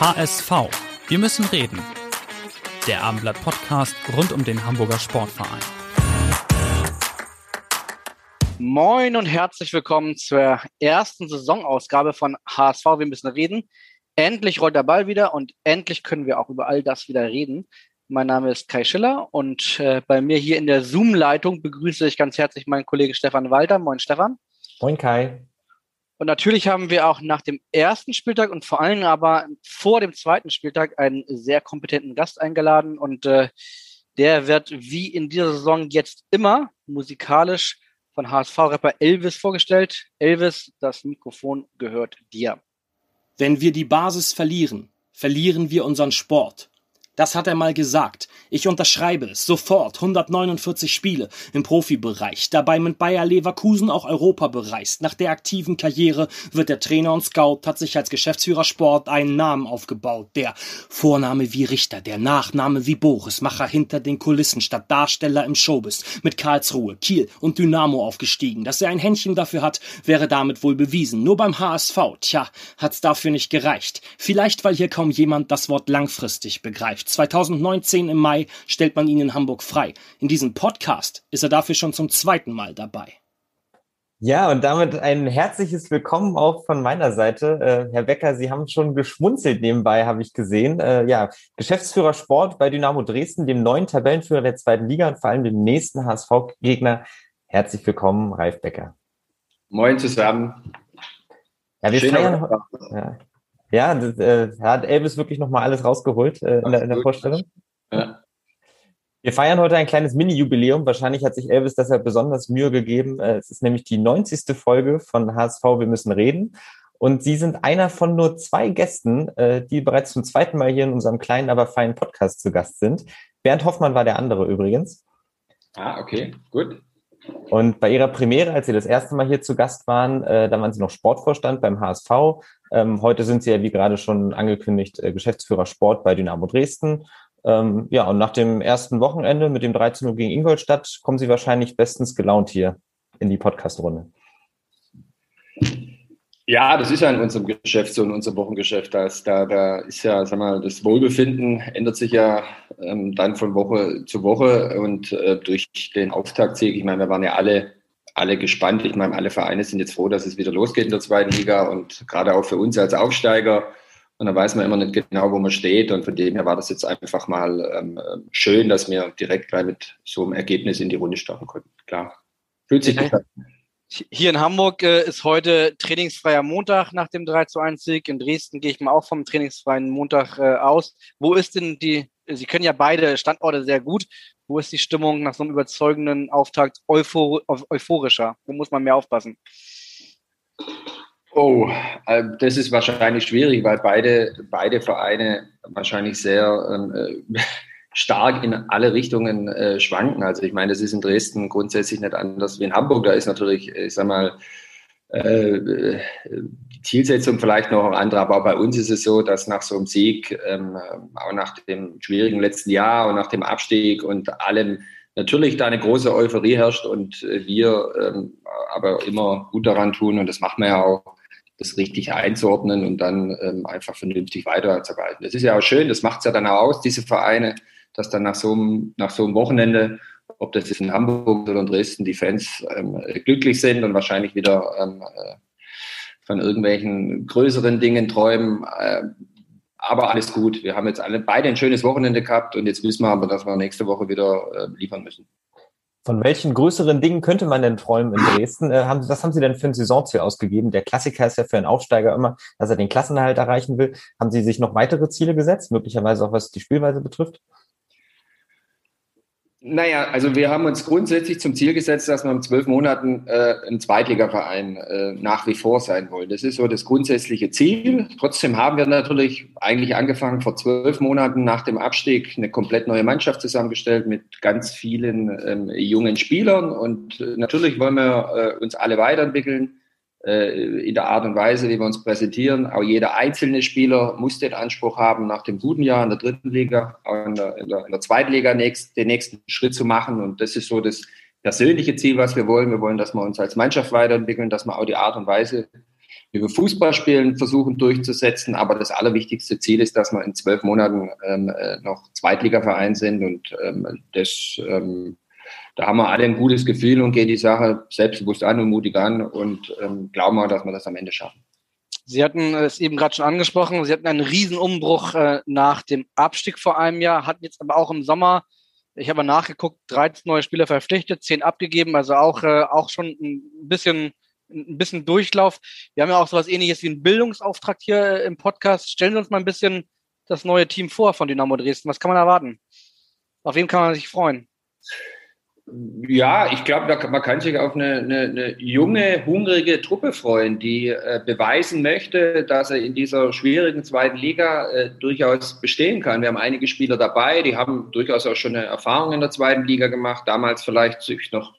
HSV. Wir müssen reden. Der Abendblatt Podcast rund um den Hamburger Sportverein. Moin und herzlich willkommen zur ersten Saisonausgabe von HSV. Wir müssen reden. Endlich rollt der Ball wieder und endlich können wir auch über all das wieder reden. Mein Name ist Kai Schiller und äh, bei mir hier in der Zoom-Leitung begrüße ich ganz herzlich meinen Kollegen Stefan Walter. Moin Stefan. Moin Kai. Und natürlich haben wir auch nach dem ersten Spieltag und vor allem aber vor dem zweiten Spieltag einen sehr kompetenten Gast eingeladen. Und äh, der wird wie in dieser Saison jetzt immer musikalisch von HSV-Rapper Elvis vorgestellt. Elvis, das Mikrofon gehört dir. Wenn wir die Basis verlieren, verlieren wir unseren Sport. Das hat er mal gesagt. Ich unterschreibe es sofort. 149 Spiele im Profibereich. Dabei mit Bayer Leverkusen auch Europa bereist. Nach der aktiven Karriere wird der Trainer und Scout, hat sich als Geschäftsführer Sport einen Namen aufgebaut. Der Vorname wie Richter, der Nachname wie Boris, Macher hinter den Kulissen statt Darsteller im Showbiz. Mit Karlsruhe, Kiel und Dynamo aufgestiegen. Dass er ein Händchen dafür hat, wäre damit wohl bewiesen. Nur beim HSV, tja, hat's dafür nicht gereicht. Vielleicht, weil hier kaum jemand das Wort langfristig begreift. 2019 im Mai stellt man ihn in Hamburg frei. In diesem Podcast ist er dafür schon zum zweiten Mal dabei. Ja, und damit ein herzliches Willkommen auch von meiner Seite. Äh, Herr Becker, Sie haben schon geschmunzelt nebenbei, habe ich gesehen. Äh, ja, Geschäftsführer Sport bei Dynamo Dresden, dem neuen Tabellenführer der zweiten Liga und vor allem dem nächsten HSV-Gegner. Herzlich willkommen, Ralf Becker. Moin zusammen. Ja, wir Schöner feiern, ja, ja, das, äh, hat Elvis wirklich nochmal alles rausgeholt äh, in, der, in der Vorstellung. Ja. Wir feiern heute ein kleines Mini-Jubiläum. Wahrscheinlich hat sich Elvis deshalb besonders Mühe gegeben. Äh, es ist nämlich die 90. Folge von HSV Wir müssen reden. Und Sie sind einer von nur zwei Gästen, äh, die bereits zum zweiten Mal hier in unserem kleinen, aber feinen Podcast zu Gast sind. Bernd Hoffmann war der andere übrigens. Ah, okay, gut. Und bei Ihrer Premiere, als Sie das erste Mal hier zu Gast waren, äh, da waren Sie noch Sportvorstand beim HSV. Ähm, heute sind Sie ja, wie gerade schon angekündigt, äh, Geschäftsführer Sport bei Dynamo Dresden. Ähm, ja, und nach dem ersten Wochenende mit dem 13 Uhr gegen Ingolstadt kommen Sie wahrscheinlich bestens gelaunt hier in die Podcast-Runde. Ja, das ist ja in unserem Geschäft so, in unserem Wochengeschäft. Da ist, da, da ist ja, sag mal, das Wohlbefinden ändert sich ja ähm, dann von Woche zu Woche und äh, durch den Auftaktsieg, ich meine, wir waren ja alle, alle gespannt. Ich meine, alle Vereine sind jetzt froh, dass es wieder losgeht in der zweiten Liga und gerade auch für uns als Aufsteiger. Und da weiß man immer nicht genau, wo man steht. Und von dem her war das jetzt einfach mal ähm, schön, dass wir direkt gleich mit so einem Ergebnis in die Runde starten konnten. Klar. Fühlt sich gut an. Hier in Hamburg äh, ist heute trainingsfreier Montag nach dem 3 zu 1 Sieg. In Dresden gehe ich mal auch vom trainingsfreien Montag äh, aus. Wo ist denn die, Sie können ja beide Standorte sehr gut. Wo ist die Stimmung nach so einem überzeugenden Auftakt euphor, euphorischer? Wo muss man mehr aufpassen? Oh, äh, das ist wahrscheinlich schwierig, weil beide, beide Vereine wahrscheinlich sehr ähm, äh, stark in alle Richtungen äh, schwanken. Also ich meine, das ist in Dresden grundsätzlich nicht anders wie in Hamburg. Da ist natürlich, ich sag mal, äh, die Zielsetzung vielleicht noch andere, aber auch bei uns ist es so, dass nach so einem Sieg, ähm, auch nach dem schwierigen letzten Jahr und nach dem Abstieg und allem natürlich da eine große Euphorie herrscht und wir ähm, aber immer gut daran tun und das machen wir ja auch, das richtig einzuordnen und dann ähm, einfach vernünftig weiterzuarbeiten. Das ist ja auch schön, das macht es ja dann auch aus, diese Vereine, dass dann nach so einem, nach so einem Wochenende, ob das jetzt in Hamburg oder in Dresden, die Fans ähm, glücklich sind und wahrscheinlich wieder ähm, äh, von irgendwelchen größeren Dingen träumen. Äh, aber alles gut. Wir haben jetzt alle beide ein schönes Wochenende gehabt und jetzt wissen wir aber, dass wir nächste Woche wieder äh, liefern müssen. Von welchen größeren Dingen könnte man denn träumen in Dresden? Äh, was haben Sie denn für ein Saisonziel ausgegeben? Der Klassiker ist ja für einen Aufsteiger immer, dass er den Klassenerhalt erreichen will. Haben Sie sich noch weitere Ziele gesetzt, möglicherweise auch was die Spielweise betrifft? Naja, also wir haben uns grundsätzlich zum Ziel gesetzt, dass wir in zwölf Monaten äh, ein Zweitligaverein äh, nach wie vor sein wollen. Das ist so das grundsätzliche Ziel. Trotzdem haben wir natürlich eigentlich angefangen vor zwölf Monaten nach dem Abstieg eine komplett neue Mannschaft zusammengestellt mit ganz vielen ähm, jungen Spielern. Und äh, natürlich wollen wir äh, uns alle weiterentwickeln in der Art und Weise, wie wir uns präsentieren. Auch jeder einzelne Spieler muss den Anspruch haben, nach dem guten Jahr in der dritten Liga, in der, in der, in der zweiten Liga nächst, den nächsten Schritt zu machen. Und das ist so das persönliche Ziel, was wir wollen. Wir wollen, dass wir uns als Mannschaft weiterentwickeln, dass wir auch die Art und Weise, wie wir Fußball spielen, versuchen durchzusetzen. Aber das allerwichtigste Ziel ist, dass wir in zwölf Monaten ähm, äh, noch Zweitligaverein sind. Und ähm, das ähm, da haben wir alle ein gutes Gefühl und gehen die Sache selbstbewusst an und mutig an und ähm, glauben auch, dass wir das am Ende schaffen. Sie hatten es eben gerade schon angesprochen, Sie hatten einen Riesenumbruch äh, nach dem Abstieg vor einem Jahr, hatten jetzt aber auch im Sommer, ich habe nachgeguckt, 13 neue Spieler verpflichtet, 10 abgegeben, also auch, äh, auch schon ein bisschen, ein bisschen Durchlauf. Wir haben ja auch sowas ähnliches wie einen Bildungsauftrag hier im Podcast. Stellen Sie uns mal ein bisschen das neue Team vor von Dynamo Dresden. Was kann man erwarten? Auf wen kann man sich freuen? Ja, ich glaube, man kann sich auf eine, eine, eine junge, hungrige Truppe freuen, die äh, beweisen möchte, dass er in dieser schwierigen zweiten Liga äh, durchaus bestehen kann. Wir haben einige Spieler dabei, die haben durchaus auch schon eine Erfahrung in der zweiten Liga gemacht, damals vielleicht sich noch,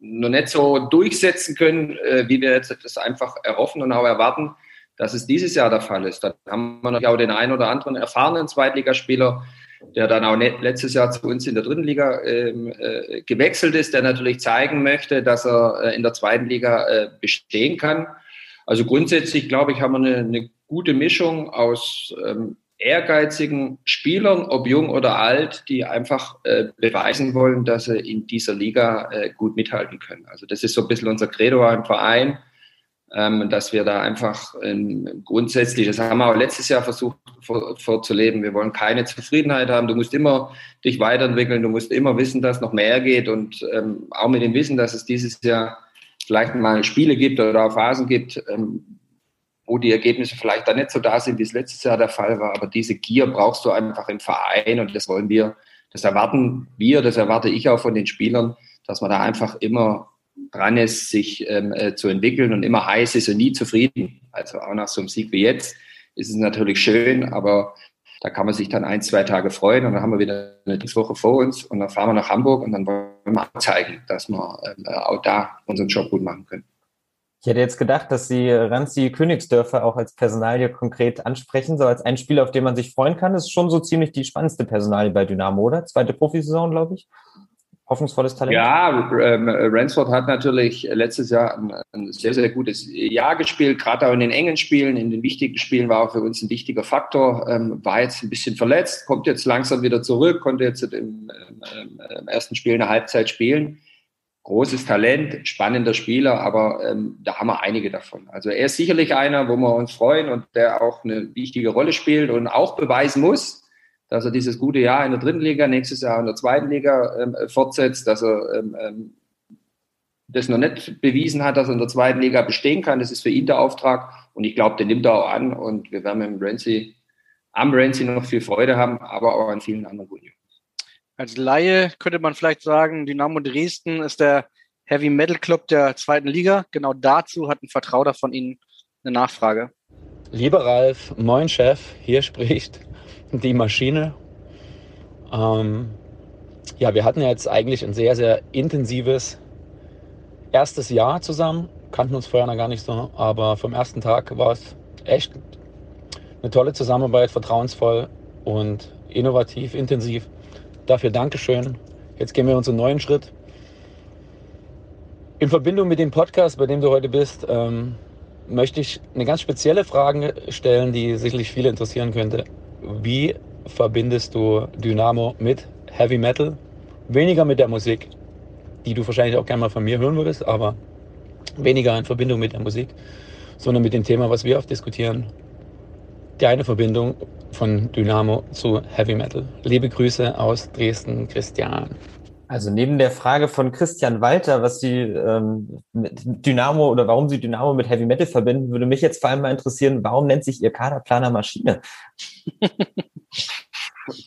noch nicht so durchsetzen können, äh, wie wir jetzt das einfach erhoffen und auch erwarten, dass es dieses Jahr der Fall ist. Dann haben wir natürlich auch den einen oder anderen erfahrenen Zweitligaspieler, der dann auch letztes Jahr zu uns in der dritten Liga ähm, äh, gewechselt ist, der natürlich zeigen möchte, dass er äh, in der zweiten Liga äh, bestehen kann. Also grundsätzlich, glaube ich, haben wir eine, eine gute Mischung aus ähm, ehrgeizigen Spielern, ob jung oder alt, die einfach äh, beweisen wollen, dass sie in dieser Liga äh, gut mithalten können. Also das ist so ein bisschen unser Credo im Verein ähm, dass wir da einfach ähm, grundsätzlich, das haben wir auch letztes Jahr versucht vor, vorzuleben, wir wollen keine Zufriedenheit haben. Du musst immer dich weiterentwickeln, du musst immer wissen, dass noch mehr geht und ähm, auch mit dem Wissen, dass es dieses Jahr vielleicht mal Spiele gibt oder Phasen gibt, ähm, wo die Ergebnisse vielleicht dann nicht so da sind, wie es letztes Jahr der Fall war. Aber diese Gier brauchst du einfach im Verein und das wollen wir, das erwarten wir, das erwarte ich auch von den Spielern, dass man da einfach immer dran ist, sich ähm, äh, zu entwickeln und immer heiß ist und nie zufrieden. Also auch nach so einem Sieg wie jetzt ist es natürlich schön, aber da kann man sich dann ein, zwei Tage freuen und dann haben wir wieder eine Woche vor uns und dann fahren wir nach Hamburg und dann wollen wir zeigen, dass wir ähm, auch da unseren Job gut machen können. Ich hätte jetzt gedacht, dass Sie Ranzi Königsdörfer auch als Personalie konkret ansprechen, so als ein Spiel, auf den man sich freuen kann. Das ist schon so ziemlich die spannendste Personalie bei Dynamo, oder? Zweite Profisaison, glaube ich hoffnungsvolles Talent? Ja, ähm, Ransford hat natürlich letztes Jahr ein, ein, sehr, sehr gutes Jahr gespielt, gerade auch in den engen Spielen, in den wichtigen Spielen war auch für uns ein wichtiger Faktor, ähm, war jetzt ein bisschen verletzt, kommt jetzt langsam wieder zurück, konnte jetzt im, ähm, im ersten Spiel eine Halbzeit spielen. Großes Talent, spannender Spieler, aber ähm, da haben wir einige davon. Also er ist sicherlich einer, wo wir uns freuen und der auch eine wichtige Rolle spielt und auch beweisen muss, dass er dieses gute Jahr in der dritten Liga, nächstes Jahr in der zweiten Liga ähm, fortsetzt, dass er ähm, ähm, das noch nicht bewiesen hat, dass er in der zweiten Liga bestehen kann. Das ist für ihn der Auftrag und ich glaube, den nimmt er auch an und wir werden mit Renzi, am Renzi noch viel Freude haben, aber auch an vielen anderen guten. Als Laie könnte man vielleicht sagen, Dynamo Dresden ist der Heavy Metal Club der zweiten Liga. Genau dazu hat ein Vertrauter von Ihnen eine Nachfrage. Lieber Ralf, moin Chef, hier spricht die Maschine. Ähm, ja, wir hatten jetzt eigentlich ein sehr, sehr intensives erstes Jahr zusammen. Kannten uns vorher noch gar nicht so, aber vom ersten Tag war es echt eine tolle Zusammenarbeit, vertrauensvoll und innovativ, intensiv. Dafür Dankeschön. Jetzt gehen wir unseren neuen Schritt. In Verbindung mit dem Podcast, bei dem du heute bist, ähm, möchte ich eine ganz spezielle Frage stellen, die sicherlich viele interessieren könnte wie verbindest du Dynamo mit Heavy Metal? Weniger mit der Musik, die du wahrscheinlich auch gerne mal von mir hören würdest, aber weniger in Verbindung mit der Musik, sondern mit dem Thema, was wir oft diskutieren. Deine Verbindung von Dynamo zu Heavy Metal. Liebe Grüße aus Dresden, Christian. Also neben der Frage von Christian Walter, was Sie ähm, mit Dynamo oder warum Sie Dynamo mit Heavy Metal verbinden, würde mich jetzt vor allem mal interessieren, warum nennt sich Ihr Kaderplaner Maschine?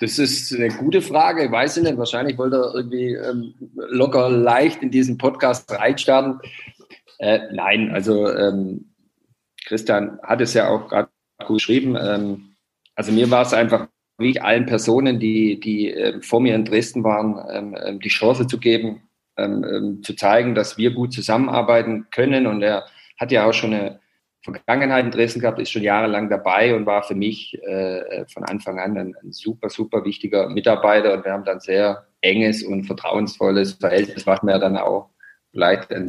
Das ist eine gute Frage. Weiß ich nicht. Wahrscheinlich wollte er irgendwie ähm, locker leicht in diesen Podcast reinstarten. Äh, nein, also ähm, Christian hat es ja auch gerade gut geschrieben. Ähm, also mir war es einfach wie allen Personen, die, die äh, vor mir in Dresden waren, ähm, ähm die Chance zu geben, ähm, ähm, zu zeigen, dass wir gut zusammenarbeiten können. Und er hat ja auch schon eine Vergangenheit in Dresden gehabt, ist schon jahrelang dabei und war für mich äh, äh, von Anfang an ein, ein, super, super wichtiger Mitarbeiter. Und wir haben dann sehr enges und vertrauensvolles Verhältnis, was ja dann auch vielleicht an,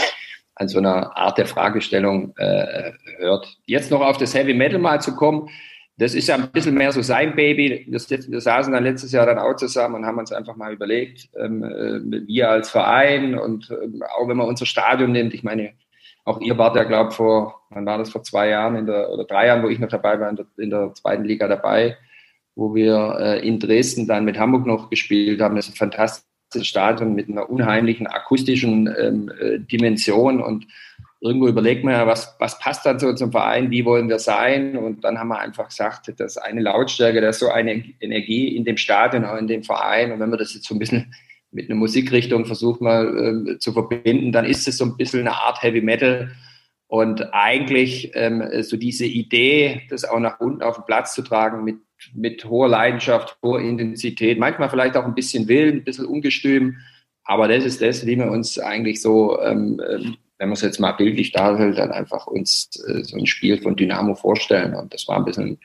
an so einer Art der Fragestellung äh, hört. Jetzt noch auf das Heavy Metal mal zu kommen. Das ist ja ein bisschen mehr so sein Baby. Wir, saßen dann letztes Jahr dann auch zusammen und haben uns einfach mal überlegt, ähm, äh, wir als Verein und ähm, auch wenn man unser Stadion nimmt, ich meine, auch ihr wart ja, glaube ich, vor, wann war das, vor zwei Jahren in der, oder drei Jahren, wo ich noch dabei war, in der, in der zweiten Liga dabei, wo wir äh, in Dresden dann mit Hamburg noch gespielt haben. Das ist ein fantastisches Stadion mit einer unheimlichen akustischen ähm, äh, Dimension und irgendwo überlegt man ja, was, was passt dann so zum Verein, wie wollen wir sein? Und dann haben wir einfach gesagt, dass eine Lautstärke, da ist so eine Energie in dem Stadion, auch in dem Verein. Und wenn man das jetzt so ein bisschen mit einer Musikrichtung versucht mal äh, zu verbinden, dann ist es so ein bisschen eine Art Heavy Metal. Und eigentlich ähm, so diese Idee, das auch nach unten auf den Platz zu tragen mit, mit hoher Leidenschaft, hoher Intensität, manchmal vielleicht auch ein bisschen wild, ein bisschen ungestüm, aber das ist das, wie wir uns eigentlich so, ähm, ähm wenn man es jetzt mal bildlich darstellt, dann einfach uns äh, so ein Spiel von Dynamo vorstellen. Und das war ein bisschen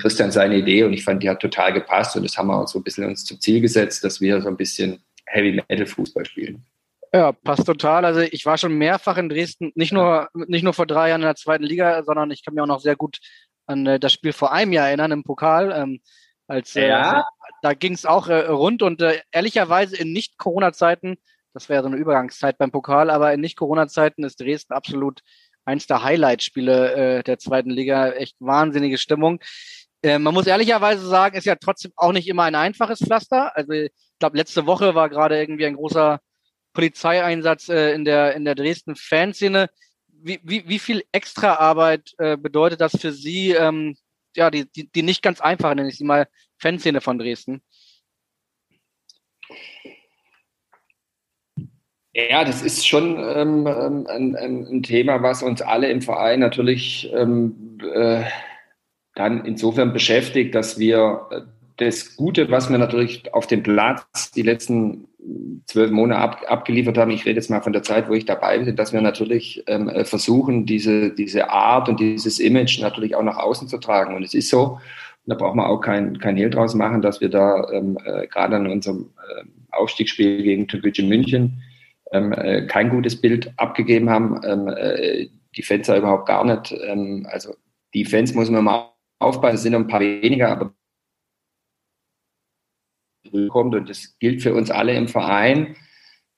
Christian seine Idee und ich fand, die hat total gepasst und das haben wir uns so ein bisschen uns zum Ziel gesetzt, dass wir so ein bisschen Heavy Metal Fußball spielen. Ja, passt total. Also ich war schon mehrfach in Dresden, nicht nur, nicht nur vor drei Jahren in der zweiten Liga, sondern ich kann mir auch noch sehr gut an äh, das Spiel vor einem Jahr erinnern im Pokal. Ähm, als, äh, ja. da ging es auch äh, rund und äh, ehrlicherweise in Nicht-Corona-Zeiten, das wäre so eine Übergangszeit beim Pokal, aber in Nicht-Corona-Zeiten ist Dresden absolut eins der Highlight-Spiele äh, der zweiten Liga. Echt wahnsinnige Stimmung. Äh, man muss ehrlicherweise sagen, ist ja trotzdem auch nicht immer ein einfaches Pflaster. Also ich glaube, letzte Woche war gerade irgendwie ein großer Polizeieinsatz äh, in der in der Dresden Fanszene. Wie, wie, wie viel extra Arbeit äh, bedeutet das für Sie? Ähm, ja, die, die, die nicht ganz einfache, nenne ich sie mal, Fanszene von Dresden. Ja, das ist schon ähm, ähm, ein, ein, Thema, was uns alle im Verein natürlich ähm, äh, dann insofern beschäftigt, dass wir äh, das Gute, was wir natürlich auf dem Platz die letzten zwölf Monate ab, abgeliefert haben, ich rede jetzt mal von der Zeit, wo ich dabei bin, dass wir natürlich ähm, äh, versuchen, diese, diese Art und dieses Image natürlich auch nach außen zu tragen. Und es ist so, da braucht man auch kein, kein Hehl draus machen, dass wir da ähm, äh, gerade an unserem äh, Aufstiegsspiel gegen Türkgücü München ähm, äh, kein gutes Bild abgegeben haben. Ähm, äh, die Fans ja überhaupt gar nicht. Ähm, also die Fans muss man mal aufpassen, es sind ein paar weniger, aber kommt und das gilt für uns alle im Verein,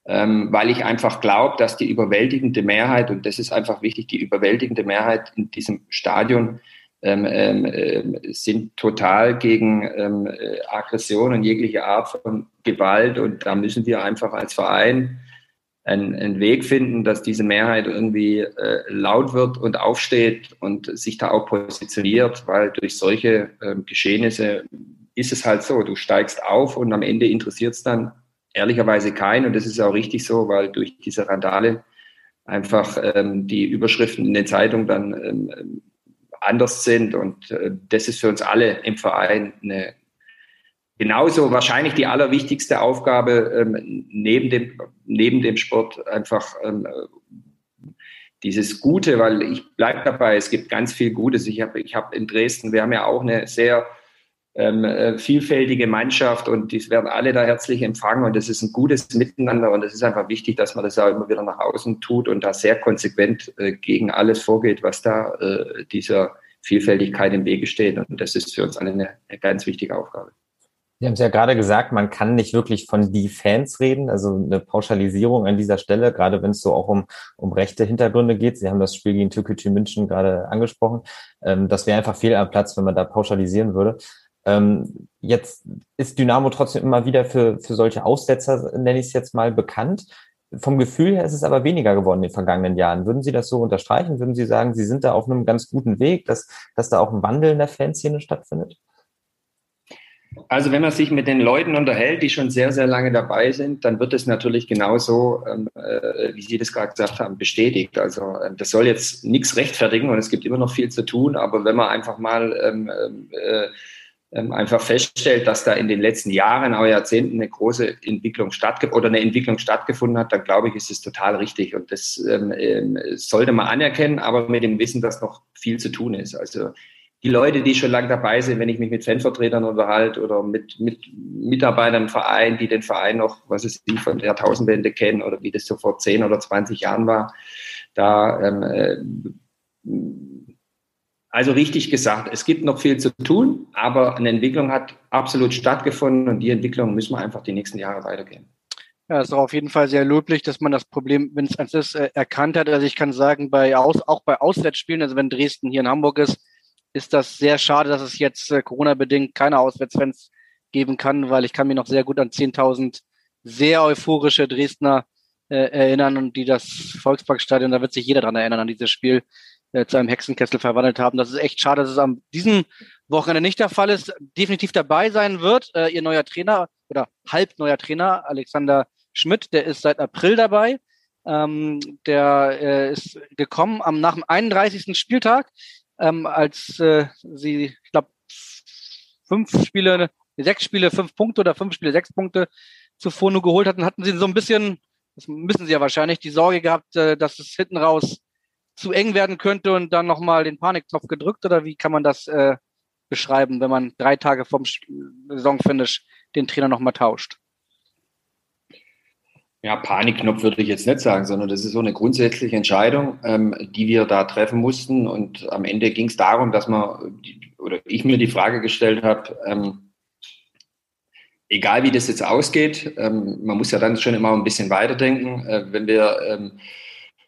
ähm, weil ich einfach glaube, dass die überwältigende Mehrheit, und das ist einfach wichtig, die überwältigende Mehrheit in diesem Stadion ähm, ähm, äh, sind total gegen ähm, äh, Aggression und jegliche Art von Gewalt und da müssen wir einfach als Verein einen, einen Weg finden, dass diese Mehrheit irgendwie äh, laut wird und aufsteht und sich da auch positioniert, weil durch solche äh, Geschehnisse ist es halt so, du steigst auf und am Ende interessiert es dann ehrlicherweise keinen. Und das ist auch richtig so, weil durch diese Randale einfach ähm, die Überschriften in den Zeitungen dann ähm, anders sind. Und äh, das ist für uns alle im Verein eine, genauso wahrscheinlich die allerwichtigste Aufgabe ähm, neben, dem, neben dem Sport einfach ähm, dieses Gute, weil ich bleibe dabei, es gibt ganz viel Gutes. Ich habe ich hab in Dresden, wir haben ja auch eine sehr ähm, äh, vielfältige Mannschaft und die werden alle da herzlich empfangen und es ist ein gutes Miteinander und es ist einfach wichtig, dass man das auch immer wieder nach außen tut und da sehr konsequent äh, gegen alles vorgeht, was da äh, dieser Vielfältigkeit im Wege steht und das ist für uns alle eine, eine ganz wichtige Aufgabe. Sie haben es ja gerade gesagt, man kann nicht wirklich von die Fans reden, also eine Pauschalisierung an dieser Stelle, gerade wenn es so auch um, um rechte Hintergründe geht. Sie haben das Spiel gegen Türkgücü München gerade angesprochen. Ähm, das wäre einfach fehl am Platz, wenn man da pauschalisieren würde. Ähm, jetzt ist Dynamo trotzdem immer wieder für, für solche Aussetzer, nenne ich es jetzt mal, bekannt. Vom Gefühl her ist es aber weniger geworden in den vergangenen Jahren. Würden Sie das so unterstreichen? Würden Sie sagen, Sie sind da auf einem ganz guten Weg, dass, dass da auch ein Wandel in der Fanszene stattfindet? Also wenn man sich mit den Leuten unterhält, die schon sehr, sehr lange dabei sind, dann wird es natürlich genauso, ähm, äh, wie Sie das gerade gesagt haben, bestätigt. Also äh, das soll jetzt nichts rechtfertigen und es gibt immer noch viel zu tun, aber wenn man einfach mal ähm, äh, ähm, einfach feststellt, dass da in den letzten Jahren, auch Jahrzehnten eine große Entwicklung stattgefunden oder eine Entwicklung stattgefunden hat, dann glaube ich, ist es total richtig und das ähm, ähm, sollte man anerkennen, aber mit dem Wissen, dass noch viel zu tun ist. Also die Leute, die schon lange dabei sind, wenn ich mich mit Fanvertretern unterhalte oder mit, mit Mitarbeitern im Verein, die den Verein noch, was ist die von der Jahrtausendwende kennen oder wie das so vor 10 oder 20 Jahren war, da ähm, äh, also richtig gesagt, es gibt noch viel zu tun, aber eine Entwicklung hat absolut stattgefunden und die Entwicklung müssen wir einfach die nächsten Jahre weitergehen. Ja, es ist auf jeden Fall sehr löblich, dass man das Problem, wenn es eins ist, äh, erkannt hat. Also ich kann sagen, bei Aus, auch bei Auswärtsspielen, also wenn Dresden hier in Hamburg ist, ist das sehr schade, dass es jetzt äh, Corona-bedingt keine Auswärtsfans geben kann, weil ich kann mich noch sehr gut an 10.000 sehr euphorische Dresdner äh, erinnern und die das Volksparkstadion, da wird sich jeder dran erinnern an dieses Spiel, äh, zu einem Hexenkessel verwandelt haben. Das ist echt schade, dass es am diesem Wochenende nicht der Fall ist. Definitiv dabei sein wird äh, ihr neuer Trainer oder halb neuer Trainer, Alexander Schmidt, der ist seit April dabei. Ähm, der äh, ist gekommen am nach dem 31. Spieltag ähm, als äh, sie, ich glaube, fünf Spiele, sechs Spiele, fünf Punkte oder fünf Spiele, sechs Punkte zuvor nur geholt hatten, hatten sie so ein bisschen, das müssen sie ja wahrscheinlich, die Sorge gehabt, äh, dass es hinten raus zu eng werden könnte und dann nochmal den Panikknopf gedrückt oder wie kann man das äh, beschreiben, wenn man drei Tage vom Saisonfinish den Trainer nochmal tauscht? Ja, Panikknopf würde ich jetzt nicht sagen, sondern das ist so eine grundsätzliche Entscheidung, ähm, die wir da treffen mussten. Und am Ende ging es darum, dass man, oder ich mir die Frage gestellt habe, ähm, egal wie das jetzt ausgeht, ähm, man muss ja dann schon immer ein bisschen weiterdenken. Äh, wenn wir ähm,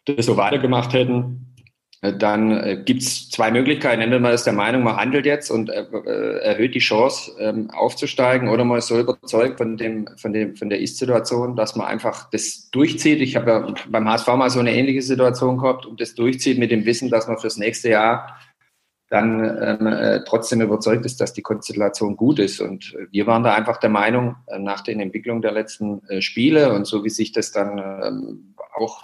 das so weitergemacht hätten, dann äh, gibt es zwei Möglichkeiten. Entweder man ist der Meinung, man handelt jetzt und äh, äh, erhöht die Chance ähm, aufzusteigen, oder man ist so überzeugt von, dem, von, dem, von der Ist-Situation, dass man einfach das durchzieht. Ich habe ja beim HSV mal so eine ähnliche Situation gehabt und das durchzieht mit dem Wissen, dass man fürs nächste Jahr dann ähm, äh, trotzdem überzeugt ist, dass die Konstellation gut ist. Und wir waren da einfach der Meinung, äh, nach den Entwicklungen der letzten äh, Spiele und so wie sich das dann ähm, auch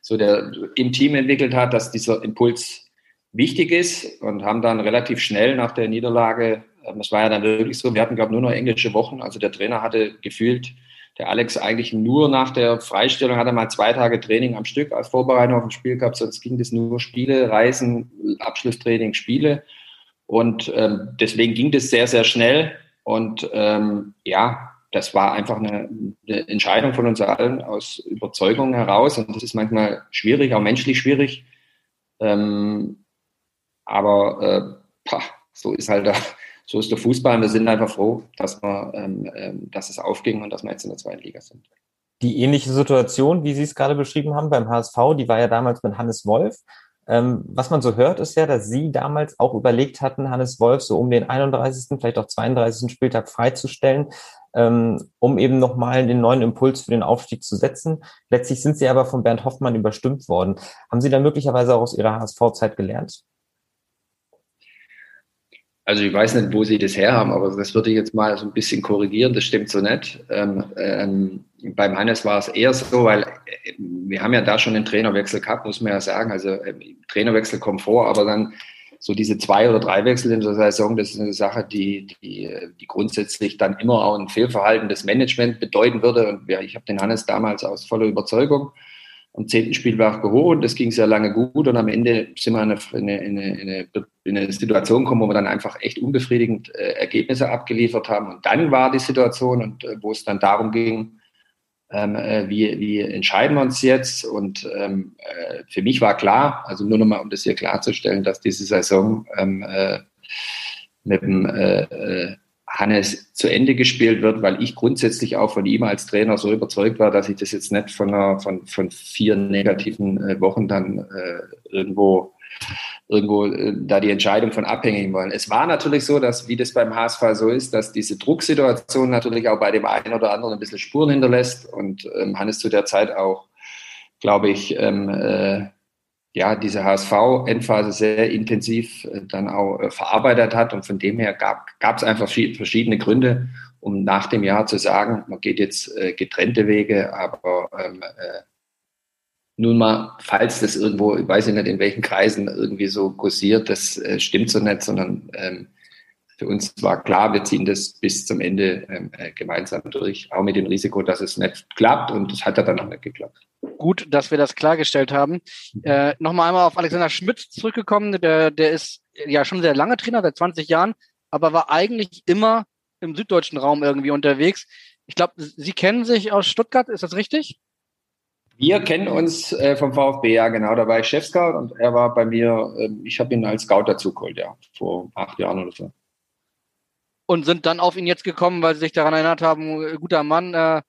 so der, im Team entwickelt hat, dass dieser Impuls wichtig ist und haben dann relativ schnell nach der Niederlage, ähm, es war ja dann wirklich so, wir hatten, glaube ich, nur noch englische Wochen. Also der Trainer hatte gefühlt der Alex eigentlich nur nach der Freistellung hat er mal zwei Tage Training am Stück als Vorbereitung auf ein Spiel gehabt, sonst ging das nur Spiele, Reisen, Abschlusstraining, Spiele. Und ähm, deswegen ging das sehr, sehr schnell. Und ähm, ja, das war einfach eine, eine, Entscheidung von uns allen aus Überzeugung heraus. Und das ist manchmal schwierig, auch menschlich schwierig. Ähm, aber äh, pah, so ist halt der, so ist der Fußball. Und wir sind einfach froh, dass, wir, ähm, ähm, dass es aufging und dass wir jetzt in der zweiten Liga sind. Die ähnliche Situation, wie Sie es gerade beschrieben haben beim HSV, die war ja damals mit Hannes Wolf. Ähm, was man so hört, ist ja, dass Sie damals auch überlegt hatten, Hannes Wolf so um den 31., vielleicht auch 32. Spieltag freizustellen, ähm, um eben nochmal den neuen Impuls für den Aufstieg zu setzen. Letztlich sind Sie aber von Bernd Hoffmann überstimmt worden. Haben Sie da möglicherweise auch aus Ihrer HSV-Zeit gelernt? Also ich weiß nicht, wo sie das herhaben, aber das würde ich jetzt mal so ein bisschen korrigieren. Das stimmt so nicht. Ähm, ähm, beim Hannes war es eher so, weil äh, wir haben ja da schon einen Trainerwechsel gehabt, muss man ja sagen. Also äh, Trainerwechsel kommt vor, aber dann so diese zwei oder drei Wechsel in der Saison, das ist eine Sache, die, die, die grundsätzlich dann immer auch ein Fehlverhalten des Management bedeuten würde. Und ja, ich habe den Hannes damals aus voller Überzeugung am zehnten Spieltag geholt. Das ging sehr lange gut und am Ende sind wir in eine, in eine, in eine Situation gekommen, wo wir dann einfach echt unbefriedigend äh, Ergebnisse abgeliefert haben. Und dann war die Situation, und äh, wo es dann darum ging, ähm, äh, wie, wie entscheiden wir uns jetzt? Und ähm, äh, für mich war klar, also nur nochmal, um das hier klarzustellen, dass diese Saison ähm, äh, mit dem äh Hannes zu Ende gespielt wird, weil ich grundsätzlich auch von ihm als Trainer so überzeugt war, dass ich das jetzt nicht von, einer, von, von vier negativen äh, Wochen dann äh, irgendwo irgendwo äh, da die Entscheidung von abhängig wollen. Es war natürlich so, dass, wie das beim HSV so ist, dass diese Drucksituation natürlich auch bei dem einen oder anderen ein bisschen Spuren hinterlässt und ähm, Hannes zu der Zeit auch, glaube ich, ähm, äh, ja, diese HSV-Endphase sehr intensiv äh, dann auch äh, verarbeitet hat. Und von dem her gab es einfach viel, verschiedene Gründe, um nach dem Jahr zu sagen, man geht jetzt äh, getrennte Wege, aber ähm, äh, nun mal, falls das irgendwo, ich weiß nicht in welchen Kreisen irgendwie so kursiert, das äh, stimmt so nicht, sondern ähm, für uns war klar, wir ziehen das bis zum Ende ähm, äh, gemeinsam durch, auch mit dem Risiko, dass es nicht klappt und das hat ja dann auch nicht geklappt. Gut, dass wir das klargestellt haben. Äh, Nochmal einmal auf Alexander Schmidt zurückgekommen. Der, der ist ja schon sehr lange Trainer, seit 20 Jahren, aber war eigentlich immer im süddeutschen Raum irgendwie unterwegs. Ich glaube, Sie kennen sich aus Stuttgart, ist das richtig? Wir kennen uns äh, vom VfB, ja genau. Da war ich Chefscout und er war bei mir, äh, ich habe ihn als Scout dazu geholt, ja, vor acht Jahren oder so. Und sind dann auf ihn jetzt gekommen, weil sie sich daran erinnert haben, äh, guter Mann, äh,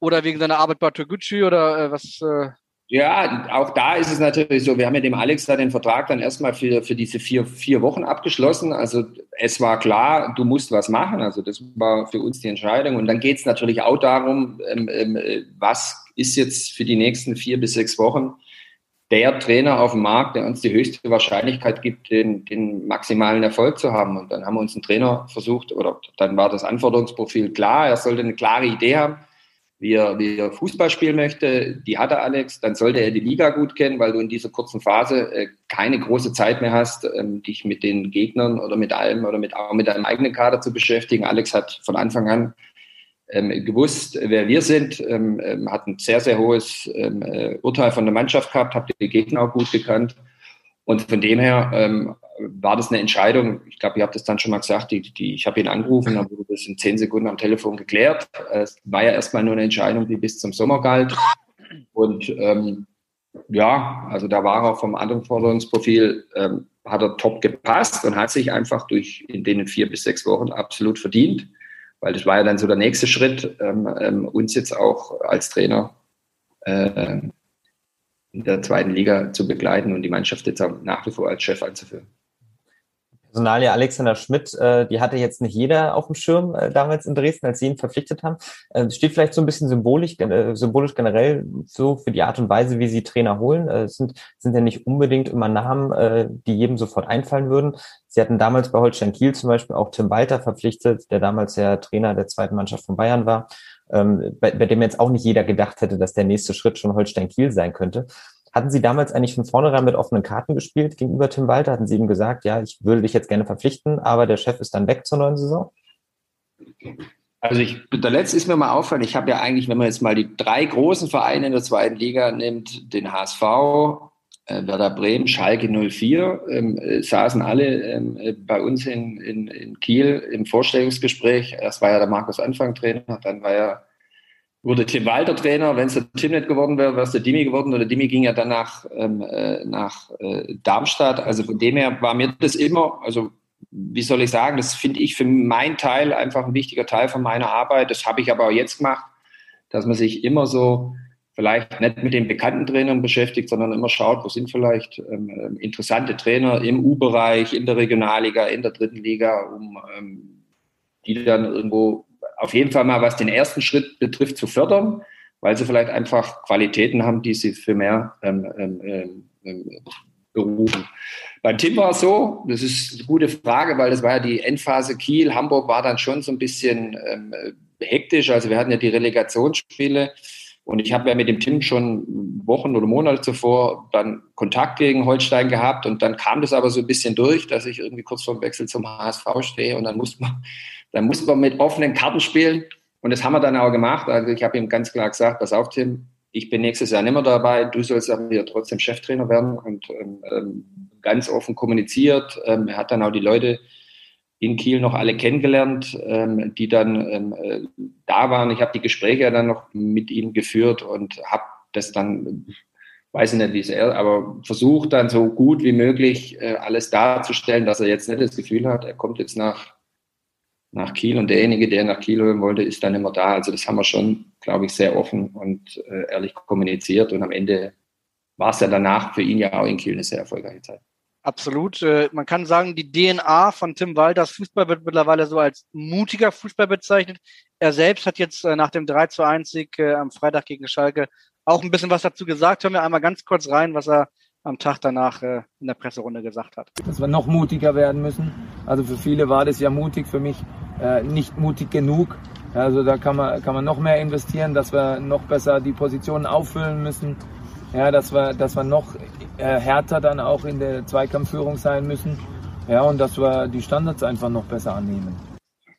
oder wegen seiner Arbeit bei Toguchi oder äh, was? Äh? Ja, auch da ist es natürlich so. Wir haben mit dem Alex da den Vertrag dann erstmal für, für diese vier, vier Wochen abgeschlossen. Also es war klar, du musst was machen. Also das war für uns die Entscheidung. Und dann geht es natürlich auch darum, ähm, ähm, was ist jetzt für die nächsten vier bis sechs Wochen der Trainer auf dem Markt, der uns die höchste Wahrscheinlichkeit gibt, den, den maximalen Erfolg zu haben. Und dann haben wir uns einen Trainer versucht, oder dann war das Anforderungsprofil klar, er sollte eine klare Idee haben, wie er, wie er Fußball spielen möchte. Die hatte Alex. Dann sollte er die Liga gut kennen, weil du in dieser kurzen Phase äh, keine große Zeit mehr hast, ähm, dich mit den Gegnern oder mit allem oder mit, auch mit deinem eigenen Kader zu beschäftigen. Alex hat von Anfang an ähm, gewusst, wer wir sind, ähm, ähm, hat ein sehr, sehr hohes ähm, äh, Urteil von der Mannschaft gehabt, hat die Gegner auch gut gekannt. Und von dem her ähm, war das eine Entscheidung. Ich glaube, ihr habt das dann schon mal gesagt. Die, die, ich habe ihn angerufen, dann wurde das in zehn Sekunden am Telefon geklärt. Es war ja erstmal nur eine Entscheidung, die bis zum Sommer galt. Und ähm, ja, also da war er vom Anforderungsprofil, hat er top gepasst und hat sich einfach durch in den vier bis sechs Wochen absolut verdient weil das war ja dann so der nächste Schritt, ähm, ähm, uns jetzt auch als Trainer äh, in der zweiten Liga zu begleiten und die Mannschaft jetzt auch nach wie vor als Chef anzuführen. Personalie Alexander Schmidt, äh, die hatte jetzt nicht jeder auf dem Schirm äh, damals in Dresden, als sie ihn verpflichtet haben. Äh, steht vielleicht so ein bisschen symbolisch, symbolisch generell so für die Art und Weise, wie sie Trainer holen. Es sind, sind ja nicht unbedingt immer Namen, die jedem sofort einfallen würden. Sie hatten damals bei Holstein Kiel zum Beispiel auch Tim Walter verpflichtet, der damals ja Trainer der zweiten Mannschaft von Bayern war, ähm, bei, bei dem jetzt auch nicht jeder gedacht hätte, dass der nächste Schritt schon Holstein Kiel sein könnte. Hatten Sie damals eigentlich von vornherein mit offenen Karten gespielt gegenüber Tim Walter? Hatten Sie ihm gesagt, ja, ich würde dich jetzt gerne verpflichten, aber der Chef ist dann weg zur neuen Saison? Also ich, der letzte ist mir mal auffallen, ich habe ja eigentlich, wenn man jetzt mal die drei großen Vereine in der zweiten Liga nimmt, den HSV, Werder Bremen, Schalke 04, ähm, äh, saßen alle ähm, äh, bei uns in, in, in Kiel im Vorstellungsgespräch. Erst war ja der Markus Anfang Trainer, dann war ja wurde Tim Walter Trainer. Wenn es der Tim nicht geworden wäre, wäre es der Dimi geworden. Oder Dimi ging ja dann nach, ähm, äh, nach äh, Darmstadt. Also von dem her war mir das immer, also wie soll ich sagen, das finde ich für meinen Teil einfach ein wichtiger Teil von meiner Arbeit. Das habe ich aber auch jetzt gemacht, dass man sich immer so vielleicht nicht mit den bekannten Trainern beschäftigt, sondern immer schaut, wo sind vielleicht ähm, ähm interessante Trainer im U-Bereich, in der Regionalliga, in der dritten Liga, um ähm, die dann irgendwo auf jeden Fall mal, was den ersten Schritt betrifft, zu fördern, weil sie vielleicht einfach Qualitäten haben, die sie für mehr ähm, ähm, ähm, berufen. Beim Tim war es so, das ist eine gute Frage, weil das war ja die Endphase Kiel. Hamburg war dann schon so ein bisschen hektisch. Also wir hatten ja die Relegationsspiele. Und ich habe ja mit dem Tim schon Wochen oder Monate zuvor dann Kontakt gegen Holstein gehabt. Und dann kam das aber so ein bisschen durch, dass ich irgendwie kurz vor dem Wechsel zum HSV stehe. Und dann musste man da muss man mit offenen Karten spielen. Und das haben wir dann auch gemacht. Also ich habe ihm ganz klar gesagt, pass auf, Tim, ich bin nächstes Jahr nicht mehr dabei. Du sollst aber wieder trotzdem Cheftrainer werden und ähm, ähm, ganz offen kommuniziert. Ähm, er hat dann auch die Leute in Kiel noch alle kennengelernt, ähm, die dann ähm, äh, da waren. Ich habe die Gespräche dann noch mit ihm geführt und habe das dann, weiß ich nicht, wie es er, aber versucht dann so gut wie möglich äh, alles darzustellen, dass er jetzt nicht das Gefühl hat, er kommt jetzt nach nach Kiel und derjenige, der nach Kiel holen wollte, ist dann immer da. Also das haben wir schon, glaube ich, sehr offen und äh, ehrlich kommuniziert und am Ende war es ja danach für ihn ja auch in Kiel eine sehr erfolgreiche Zeit. Absolut. Äh, man kann sagen, die DNA von Tim Walders Fußball wird mittlerweile so als mutiger Fußball bezeichnet. Er selbst hat jetzt äh, nach dem 3 zu 1 Sieg äh, am Freitag gegen Schalke auch ein bisschen was dazu gesagt. Hören wir einmal ganz kurz rein, was er am Tag danach in der Presserunde gesagt hat. Dass wir noch mutiger werden müssen. Also für viele war das ja mutig, für mich nicht mutig genug. Also da kann man, kann man noch mehr investieren, dass wir noch besser die Positionen auffüllen müssen. Ja, dass wir, dass wir noch äh, härter dann auch in der Zweikampfführung sein müssen. Ja, und dass wir die Standards einfach noch besser annehmen.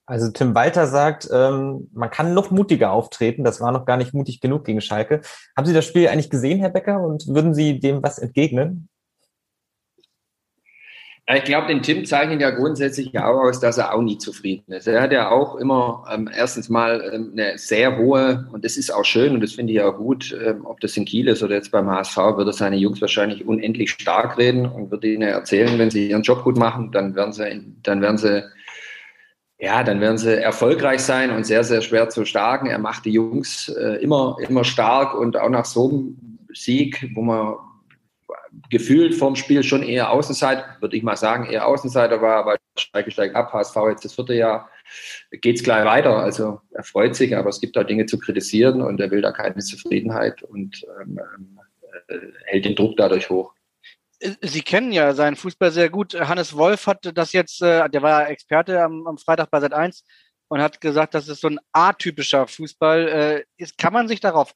Also Tim Walter sagt, ähm, man kann noch mutiger auftreten. Das war noch gar nicht mutig genug gegen Schalke. Haben Sie das Spiel eigentlich gesehen, Herr Becker, und würden Sie dem was entgegnen? Ich glaube, den Tim zeichnet ja grundsätzlich auch aus, dass er auch nie zufrieden ist. Er hat ja auch immer ähm, erstens mal ähm, eine sehr hohe, und das ist auch schön und das finde ich auch gut, ähm, ob das in Kiel ist oder jetzt beim HSV, wird er seine Jungs wahrscheinlich unendlich stark reden und wird ihnen erzählen, wenn sie ihren Job gut machen, dann werden sie, dann werden sie ja, dann werden sie erfolgreich sein und sehr, sehr schwer zu schlagen. Er macht die Jungs äh, immer, immer stark und auch nach so einem Sieg, wo man gefühlt vorm Spiel schon eher Außenseiter, würde ich mal sagen, eher Außenseiter war, aber Schalke steigt ab, HSV jetzt das vierte Jahr, geht es gleich weiter. Also er freut sich, aber es gibt da Dinge zu kritisieren und er will da keine Zufriedenheit und ähm, äh, hält den Druck dadurch hoch. Sie kennen ja seinen Fußball sehr gut. Hannes Wolf hat das jetzt, äh, der war ja Experte am, am Freitag bei Sat 1 und hat gesagt, das ist so ein atypischer Fußball. Äh, ist, kann man sich darauf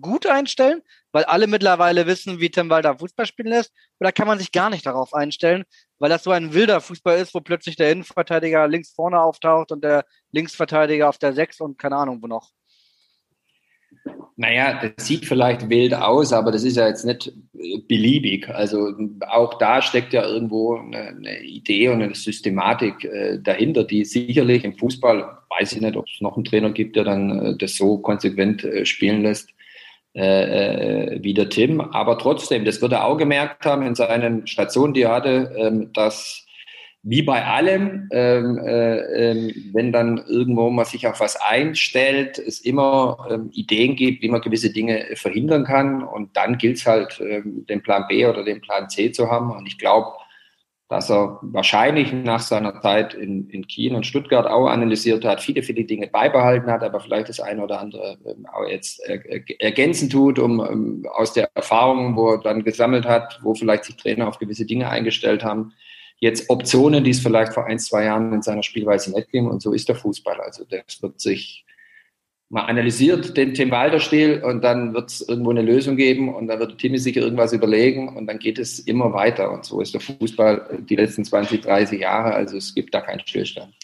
gut einstellen, weil alle mittlerweile wissen, wie Tim Walter Fußball spielen lässt? Oder kann man sich gar nicht darauf einstellen, weil das so ein wilder Fußball ist, wo plötzlich der Innenverteidiger links vorne auftaucht und der Linksverteidiger auf der 6 und keine Ahnung wo noch? Naja, das sieht vielleicht wild aus, aber das ist ja jetzt nicht beliebig. Also auch da steckt ja irgendwo eine, eine Idee und eine Systematik äh, dahinter, die sicherlich im Fußball, weiß ich nicht, ob es noch einen Trainer gibt, der dann äh, das so konsequent äh, spielen lässt äh, äh, wie der Tim. Aber trotzdem, das wird er auch gemerkt haben in seinen Stationen, die er hatte, ähm, dass wie bei allem, ähm, äh, äh, wenn dann irgendwo man sich auf was einstellt, es immer ähm, Ideen gibt, wie man gewisse Dinge verhindern kann. Und dann gilt es halt, ähm, den Plan B oder den Plan C zu haben. Und ich glaube, dass er wahrscheinlich nach seiner Zeit in, in Kiel und Stuttgart auch analysiert hat, viele, viele Dinge beibehalten hat, aber vielleicht das eine oder andere ähm, auch jetzt äh, ergänzen tut, um ähm, aus der Erfahrung, wo er dann gesammelt hat, wo vielleicht sich Trainer auf gewisse Dinge eingestellt haben, jetzt Optionen, die es vielleicht vor ein, zwei Jahren in seiner Spielweise nicht ging. Und so ist der Fußball. Also das wird sich mal analysiert, den Tim Walter-Stil, und dann wird es irgendwo eine Lösung geben und dann wird Timmy sich irgendwas überlegen und dann geht es immer weiter. Und so ist der Fußball die letzten 20, 30 Jahre. Also es gibt da keinen Stillstand.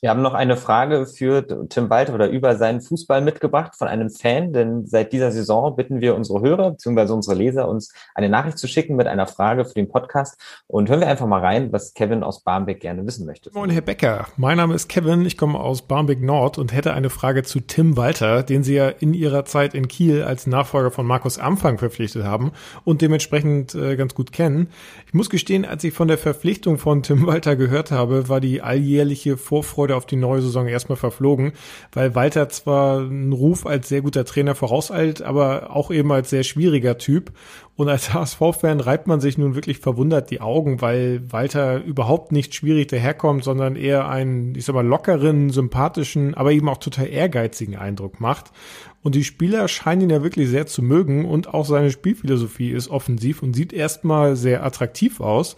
Wir haben noch eine Frage für Tim Walter oder über seinen Fußball mitgebracht von einem Fan, denn seit dieser Saison bitten wir unsere Hörer bzw. unsere Leser, uns eine Nachricht zu schicken mit einer Frage für den Podcast. Und hören wir einfach mal rein, was Kevin aus Barmbek gerne wissen möchte. Moin, Herr Becker. Mein Name ist Kevin. Ich komme aus Barmbek Nord und hätte eine Frage zu Tim Walter, den Sie ja in Ihrer Zeit in Kiel als Nachfolger von Markus Amfang verpflichtet haben und dementsprechend äh, ganz gut kennen. Ich muss gestehen, als ich von der Verpflichtung von Tim Walter gehört habe, war die alljährliche Vorfreude Vorfreude auf die neue Saison erstmal verflogen, weil Walter zwar einen Ruf als sehr guter Trainer vorauseilt, aber auch eben als sehr schwieriger Typ. Und als HSV-Fan reibt man sich nun wirklich verwundert die Augen, weil Walter überhaupt nicht schwierig daherkommt, sondern eher einen, ich sag mal, lockeren, sympathischen, aber eben auch total ehrgeizigen Eindruck macht. Und die Spieler scheinen ihn ja wirklich sehr zu mögen und auch seine Spielphilosophie ist offensiv und sieht erstmal sehr attraktiv aus.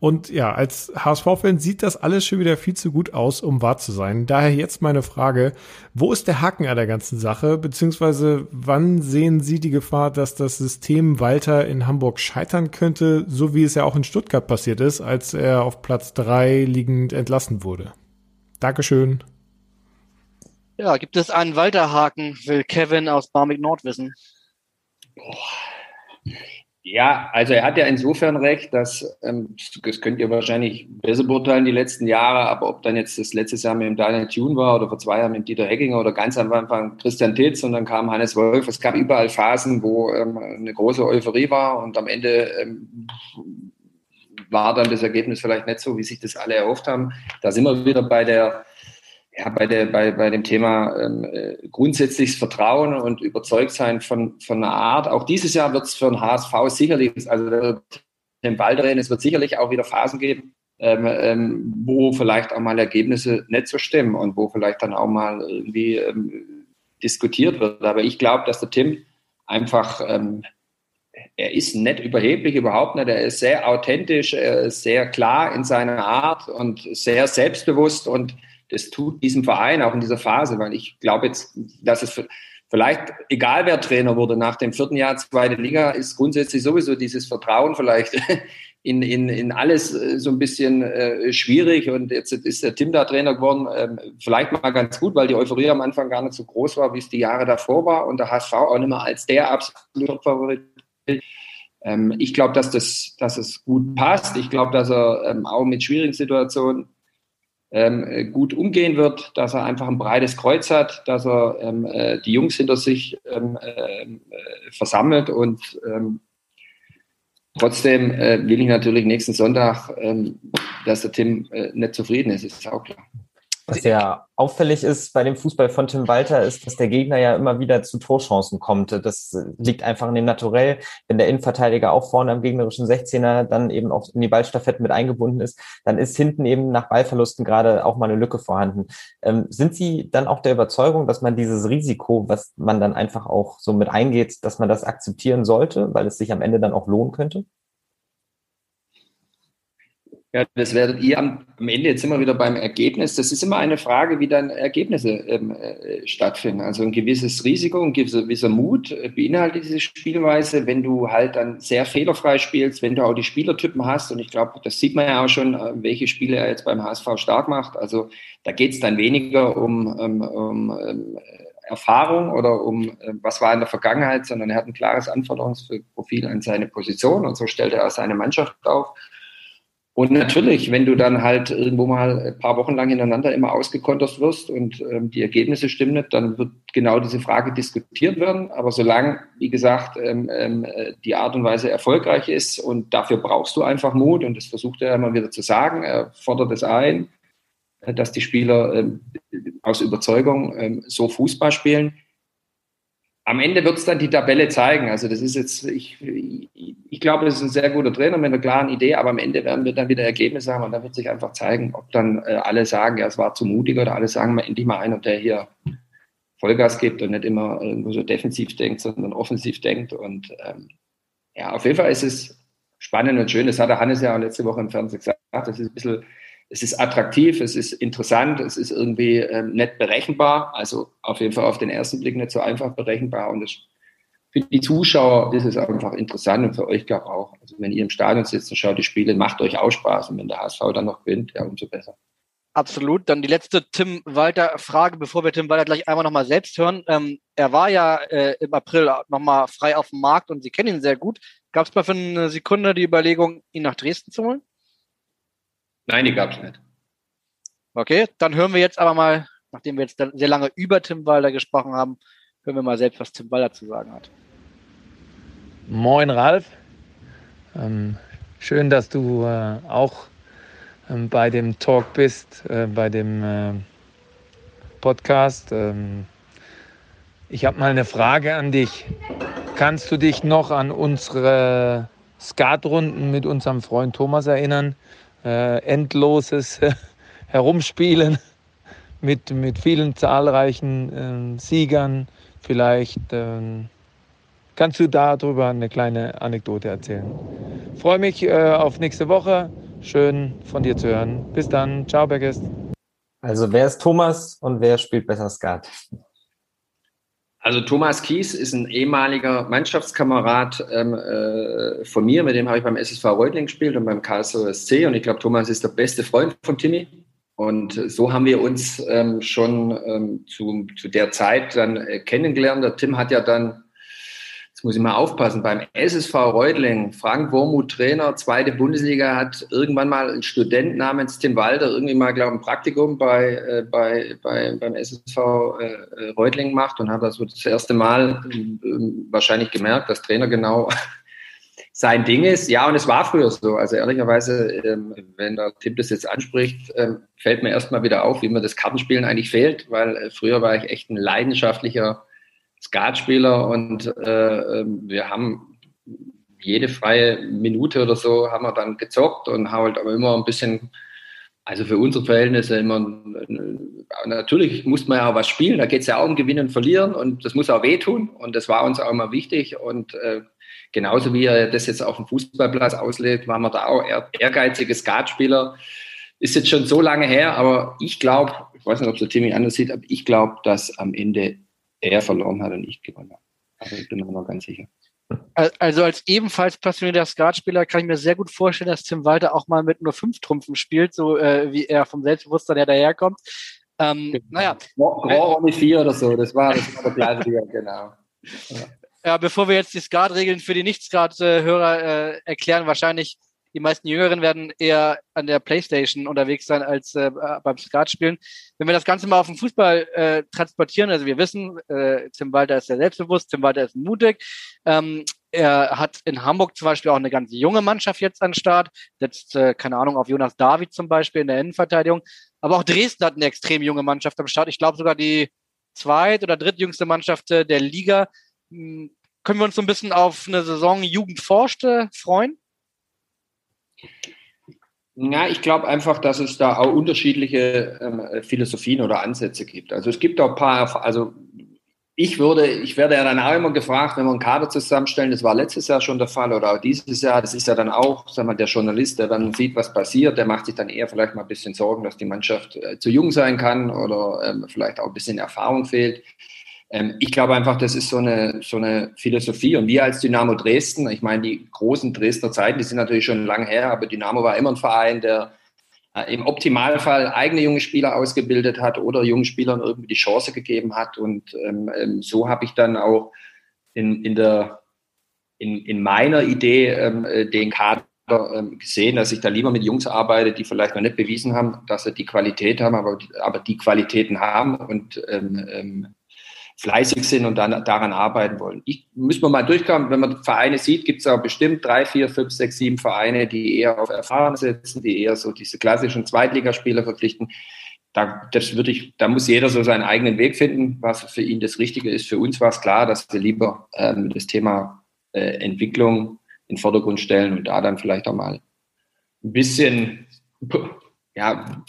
Und ja, als HSV-Fan sieht das alles schon wieder viel zu gut aus, um wahr zu sein. Daher jetzt meine Frage, wo ist der Haken an der ganzen Sache? Beziehungsweise wann sehen Sie die Gefahr, dass das System Walter in Hamburg scheitern könnte, so wie es ja auch in Stuttgart passiert ist, als er auf Platz drei liegend entlassen wurde? Dankeschön. Ja, gibt es einen Walterhaken, will Kevin aus Barmig Nord wissen. Ja, also er hat ja insofern recht, dass, ähm, das könnt ihr wahrscheinlich besser beurteilen die letzten Jahre, aber ob dann jetzt das letztes Jahr mit dem Daniel Thune war oder vor zwei Jahren mit Dieter Heckinger oder ganz am Anfang Christian Titz und dann kam Hannes Wolf. Es gab überall Phasen, wo ähm, eine große Euphorie war und am Ende ähm, war dann das Ergebnis vielleicht nicht so, wie sich das alle erhofft haben. Da sind wir wieder bei der ja, bei, der, bei, bei dem Thema ähm, äh, grundsätzliches Vertrauen und Überzeugtsein von, von einer Art. Auch dieses Jahr wird es für den HSV sicherlich, also Ball drehen, es wird sicherlich auch wieder Phasen geben, ähm, ähm, wo vielleicht auch mal Ergebnisse nicht so stimmen und wo vielleicht dann auch mal irgendwie ähm, diskutiert wird. Aber ich glaube, dass der Tim einfach ähm, er ist nicht überheblich, überhaupt nicht. Er ist sehr authentisch, er sehr klar in seiner Art und sehr selbstbewusst und das tut diesem Verein auch in dieser Phase, weil ich glaube jetzt, dass es vielleicht, egal wer Trainer wurde, nach dem vierten Jahr zweite Liga, ist grundsätzlich sowieso dieses Vertrauen vielleicht in, in, in alles äh, so ein bisschen äh, schwierig. Und jetzt ist der Tim da Trainer geworden. Ähm, vielleicht mal ganz gut, weil die Euphorie am Anfang gar nicht so groß war, wie es die Jahre davor war. Und der HSV auch nicht mehr als der absolute Favorit. Ähm, ich glaube, dass, das, dass es gut passt. Ich glaube, dass er ähm, auch mit schwierigen Situationen ähm, gut umgehen wird, dass er einfach ein breites Kreuz hat, dass er ähm, äh, die Jungs hinter sich ähm, äh, versammelt und ähm, trotzdem äh, will ich natürlich nächsten Sonntag, ähm, dass der Tim äh, nicht zufrieden ist, ist auch klar. Was ja auffällig ist bei dem Fußball von Tim Walter, ist, dass der Gegner ja immer wieder zu Torchancen kommt. Das liegt einfach in dem Naturell. Wenn der Innenverteidiger auch vorne am gegnerischen 16er dann eben auch in die Ballstaffette mit eingebunden ist, dann ist hinten eben nach Ballverlusten gerade auch mal eine Lücke vorhanden. Ähm, sind Sie dann auch der Überzeugung, dass man dieses Risiko, was man dann einfach auch so mit eingeht, dass man das akzeptieren sollte, weil es sich am Ende dann auch lohnen könnte? Ja, das werdet ihr am, Ende jetzt immer wieder beim Ergebnis. Das ist immer eine Frage, wie dann Ergebnisse ähm, äh, stattfinden. Also ein gewisses Risiko, ein gewisser Mut äh, beinhaltet diese Spielweise. Wenn du halt dann sehr fehlerfrei spielst, wenn du auch die Spielertypen hast, und ich glaube, das sieht man ja auch schon, äh, welche Spiele er jetzt beim HSV stark macht. Also da geht es dann weniger um, um, um ähm, Erfahrung oder um was war in der Vergangenheit, sondern er hat ein klares Anforderungsprofil an seine Position und so stellt er auch seine Mannschaft auf. Und natürlich, wenn du dann halt irgendwo mal ein paar Wochen lang hintereinander immer ausgekontert wirst und ähm, die Ergebnisse stimmen nicht, dann wird genau diese Frage diskutiert werden. Aber solange, wie gesagt, ähm, ähm, die Art und Weise erfolgreich ist und dafür brauchst du einfach Mut und das versucht er immer wieder zu sagen, er fordert es ein, äh, dass die Spieler ähm, aus Überzeugung ähm, so Fußball spielen am Ende wird es dann die Tabelle zeigen. Also das ist jetzt, ich, ich glaube, das ist ein sehr guter Trainer mit einer klaren Idee, aber am Ende werden wir dann wieder Ergebnisse haben und dann wird sich einfach zeigen, ob dann äh, alle sagen, ja, es war zu mutig oder alle sagen, mal endlich mal einer, der hier Vollgas gibt und nicht immer irgendwo so defensiv denkt, sondern offensiv denkt. Und ähm, ja, auf jeden Fall ist es spannend und schön. Das hat der Hannes ja auch letzte Woche im Fernsehen gesagt. Das ist ein bisschen es ist attraktiv, es ist interessant, es ist irgendwie ähm, nicht berechenbar, also auf jeden Fall auf den ersten Blick nicht so einfach berechenbar und das, für die Zuschauer ist es einfach interessant und für euch glaube ich auch. Also wenn ihr im Stadion sitzt und schaut die Spiele, macht euch auch Spaß und wenn der HSV dann noch gewinnt, ja, umso besser. Absolut. Dann die letzte Tim Walter Frage, bevor wir Tim Walter gleich einmal nochmal selbst hören. Ähm, er war ja äh, im April nochmal frei auf dem Markt und Sie kennen ihn sehr gut. Gab es mal für eine Sekunde die Überlegung, ihn nach Dresden zu holen? Nein, die gab es nicht. Okay, dann hören wir jetzt aber mal, nachdem wir jetzt sehr lange über Tim Walder gesprochen haben, hören wir mal selbst, was Tim Walder zu sagen hat. Moin Ralf. Ähm, schön, dass du äh, auch ähm, bei dem Talk bist, äh, bei dem äh, Podcast. Ähm, ich habe mal eine Frage an dich. Kannst du dich noch an unsere Skatrunden mit unserem Freund Thomas erinnern? Äh, endloses Herumspielen mit, mit vielen zahlreichen äh, Siegern. Vielleicht ähm, kannst du darüber eine kleine Anekdote erzählen. Freue mich äh, auf nächste Woche. Schön von dir zu hören. Bis dann. Ciao, Bergest. Also wer ist Thomas und wer spielt besser Skat? Also Thomas Kies ist ein ehemaliger Mannschaftskamerad ähm, äh, von mir, mit dem habe ich beim SSV Reutling gespielt und beim Karlsruhe SC und ich glaube, Thomas ist der beste Freund von Timmy. Und so haben wir uns ähm, schon ähm, zu, zu der Zeit dann äh, kennengelernt. Der Tim hat ja dann jetzt muss ich mal aufpassen, beim SSV Reutling, Frank Wormuth Trainer, zweite Bundesliga, hat irgendwann mal ein Student namens Tim Walter irgendwie mal, glaube ich, ein Praktikum bei, äh, bei, bei, beim SSV äh, Reutling gemacht und hat das so das erste Mal äh, wahrscheinlich gemerkt, dass Trainer genau sein Ding ist. Ja, und es war früher so. Also ehrlicherweise, ähm, wenn der Tim das jetzt anspricht, ähm, fällt mir erstmal wieder auf, wie mir das Kartenspielen eigentlich fehlt, weil äh, früher war ich echt ein leidenschaftlicher Skatspieler und äh, ähm, wir haben jede freie Minute oder so haben wir dann gezockt und haben halt aber immer ein bisschen Also für unsere Verhältnisse immer, natürlich muss man ja auch was spielen, da geht es ja auch um Gewinnen und Verlieren und das muss auch wehtun und das war uns auch immer wichtig und äh, genauso wie er das jetzt auf dem Fußballplatz auslebt, waren wir da auch ehrgeizige Skatspieler. Ist jetzt schon so lange her, aber ich glaube, ich weiß nicht, ob es der Timmy anders sieht, aber ich glaube, dass am Ende er verloren hat und ich gewonnen habe. Also ich bin mir noch ganz sicher. Also als ebenfalls passionierter Skatspieler kann ich mir sehr gut vorstellen, dass Tim Walter auch mal mit nur fünf Trumpfen spielt, so äh, wie er vom Selbstbewusstsein her daherkommt. Ähm, genau. Naja. Rohr mit vier oder so, das war, das war der Klassiker, genau. Ja. ja. bevor wir jetzt die Skatregeln für die Nicht-Skat-Hörer äh, erklären, wahrscheinlich die meisten Jüngeren werden eher an der Playstation unterwegs sein als äh, beim Skat spielen. Wenn wir das Ganze mal auf den Fußball äh, transportieren, also wir wissen, äh, Tim Walter ist sehr selbstbewusst, Tim Walter ist mutig. Ähm, er hat in Hamburg zum Beispiel auch eine ganz junge Mannschaft jetzt an Start, setzt, äh, keine Ahnung, auf Jonas David zum Beispiel in der Innenverteidigung. Aber auch Dresden hat eine extrem junge Mannschaft am Start. Ich glaube sogar die zweit- oder drittjüngste Mannschaft äh, der Liga. Hm, können wir uns so ein bisschen auf eine Saison Jugend forschte freuen? Ja, ich glaube einfach, dass es da auch unterschiedliche ähm, Philosophien oder Ansätze gibt. Also es gibt auch ein paar, also ich würde, ich werde ja dann auch immer gefragt, wenn wir einen Kader zusammenstellen, das war letztes Jahr schon der Fall oder auch dieses Jahr, das ist ja dann auch, sag mal, der Journalist, der dann sieht, was passiert, der macht sich dann eher vielleicht mal ein bisschen Sorgen, dass die Mannschaft äh, zu jung sein kann oder ähm, vielleicht auch ein bisschen Erfahrung fehlt. Ähm, ich glaube einfach, das ist so eine, so eine Philosophie. Und wir als Dynamo Dresden, ich meine, die großen Dresdner Zeiten, die sind natürlich schon lange her, aber Dynamo war immer ein Verein, der äh, im Optimalfall eigene junge Spieler ausgebildet hat oder jungen Spielern irgendwie die Chance gegeben hat. Und ähm, ähm so habe ich dann auch in, in, der, in, in meiner Idee ähm, äh, den Kader ähm, gesehen, dass ich da lieber mit Jungs arbeite, die vielleicht noch nicht bewiesen haben, dass sie die Qualität haben, aber, aber die Qualitäten haben und ähm, ähm, fleißig sind und dann daran arbeiten wollen. Ich müssen wir mal durchkommen, wenn man Vereine sieht, gibt es auch bestimmt drei, vier, fünf, sechs, sieben Vereine, die eher auf Erfahrung setzen, die eher so diese klassischen Zweitligaspieler verpflichten. Da, das würde ich, da muss jeder so seinen eigenen Weg finden, was für ihn das Richtige ist. Für uns war es klar, dass wir lieber ähm, das Thema äh, Entwicklung in den Vordergrund stellen und da dann vielleicht auch mal ein bisschen, ja,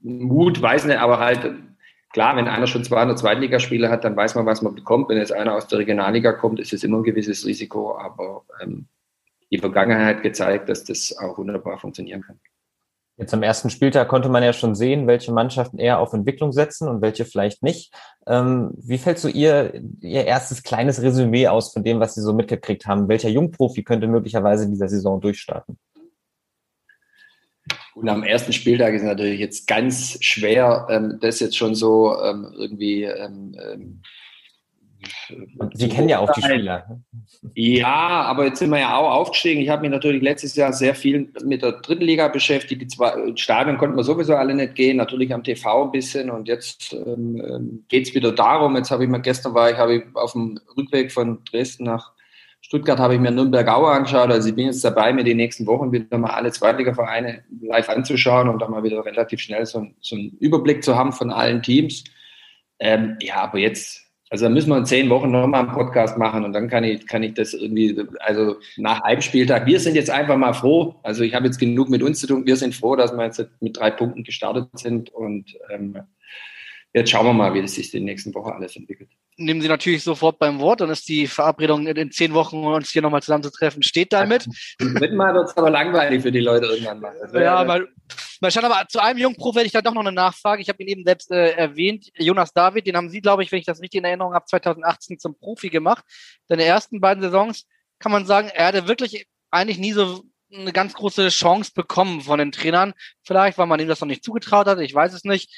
Mut, weiß nicht, aber halt Klar, wenn einer schon 200 Zweitligaspiele hat, dann weiß man, was man bekommt. Wenn jetzt einer aus der Regionalliga kommt, ist es immer ein gewisses Risiko. Aber ähm, die Vergangenheit hat gezeigt, dass das auch wunderbar funktionieren kann. Jetzt am ersten Spieltag konnte man ja schon sehen, welche Mannschaften eher auf Entwicklung setzen und welche vielleicht nicht. Ähm, wie fällt so Ihr, Ihr erstes kleines Resümee aus von dem, was Sie so mitgekriegt haben? Welcher Jungprofi könnte möglicherweise in dieser Saison durchstarten? Und am ersten Spieltag ist natürlich jetzt ganz schwer, ähm, das jetzt schon so ähm, irgendwie. Ähm, ähm Sie kennen ja auch die Spieler. Ja, aber jetzt sind wir ja auch aufgestiegen. Ich habe mich natürlich letztes Jahr sehr viel mit der dritten Liga beschäftigt. Die zwei Stadien konnten wir sowieso alle nicht gehen, natürlich am TV ein bisschen. Und jetzt ähm, ähm geht es wieder darum. Jetzt habe ich mir gestern war ich, habe ich auf dem Rückweg von Dresden nach Stuttgart habe ich mir Nürnberg-Auer angeschaut. Also ich bin jetzt dabei, mir die nächsten Wochen wieder mal alle Zweitliga-Vereine live anzuschauen und dann mal wieder relativ schnell so, so einen Überblick zu haben von allen Teams. Ähm, ja, aber jetzt, also da müssen wir in zehn Wochen nochmal einen Podcast machen und dann kann ich, kann ich das irgendwie, also nach einem Spieltag, wir sind jetzt einfach mal froh. Also ich habe jetzt genug mit uns zu tun. Wir sind froh, dass wir jetzt mit drei Punkten gestartet sind und ähm, jetzt schauen wir mal, wie das sich in den nächsten Wochen alles entwickelt nehmen Sie natürlich sofort beim Wort. Dann ist die Verabredung in zehn Wochen, uns hier nochmal zusammenzutreffen, steht damit. Mit mal wird es aber langweilig für die Leute irgendwann mal. Ja, mal, mal schauen, aber zu einem Jungprof werde ich dann doch noch eine Nachfrage. Ich habe ihn eben selbst äh, erwähnt. Jonas David, den haben Sie, glaube ich, wenn ich das richtig in Erinnerung habe, 2018 zum Profi gemacht. Seine ersten beiden Saisons kann man sagen, er hatte wirklich eigentlich nie so eine ganz große Chance bekommen von den Trainern. Vielleicht, weil man ihm das noch nicht zugetraut hat. Ich weiß es nicht.